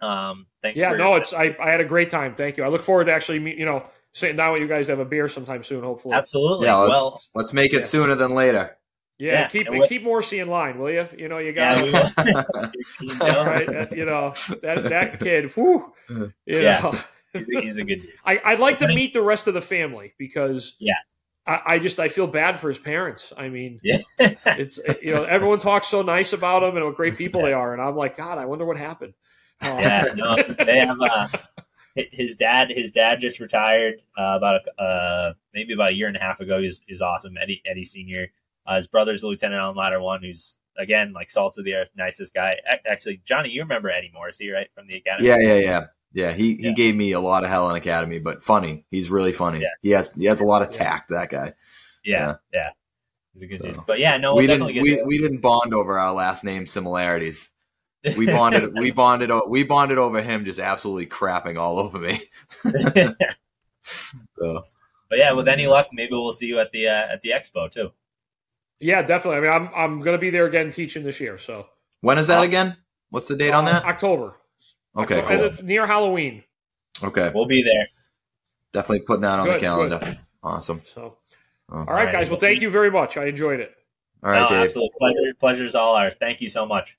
Um thanks Yeah, for no, it's I, I had a great time. Thank you. I look forward to actually meet you know sitting down with you guys to have a beer sometime soon. Hopefully, absolutely Yeah, let's well let's make it Yeah. sooner than later. yeah. yeah, keep what- keep Morrissey in line, will you? You know you got we to. You know, right. that- you know that that kid. Whew, you Yeah. know. he's, a, he's a good dude. I, I'd like to meet the rest of the family because Yeah. I, I just I feel bad for his parents. I mean, Yeah. it's you know everyone talks so nice about them and what great people they are, and I'm like, God, I wonder what happened. Uh, yeah, no, they have uh, his dad. His dad just retired uh, about a, uh, maybe about a year and a half ago. He's, he's awesome, Eddie Eddie Senior. Uh, his brother's a lieutenant on ladder one, who's again like salt of the earth, nicest guy. Actually, Johnny, you remember Eddie Morrissey, right, from the academy? yeah, yeah, yeah, yeah. He he Yeah. gave me a lot of hell in academy, but funny. He's really funny. Yeah. He has he has a lot of Yeah. tact. That guy. yeah, yeah. He's a good So. dude. But yeah, no, we we'll didn't we, we didn't bond over our last name similarities. We bonded we bonded we bonded over him just absolutely crapping all over me. So, but yeah, with any luck, maybe we'll see you at the uh, at the expo too. yeah, definitely. I mean, I'm I'm going to be there again teaching this year. So when is that Awesome. again? What's the date on Uh, that? October. Okay, October- cool. near Halloween. Okay, We'll be there. definitely putting that on Good, the calendar. Awesome. So Oh. all right, right. guys. Well, thank you very much. I enjoyed it. All right, no, Dave. absolute pleasure. Pleasure's all ours. Thank you so much.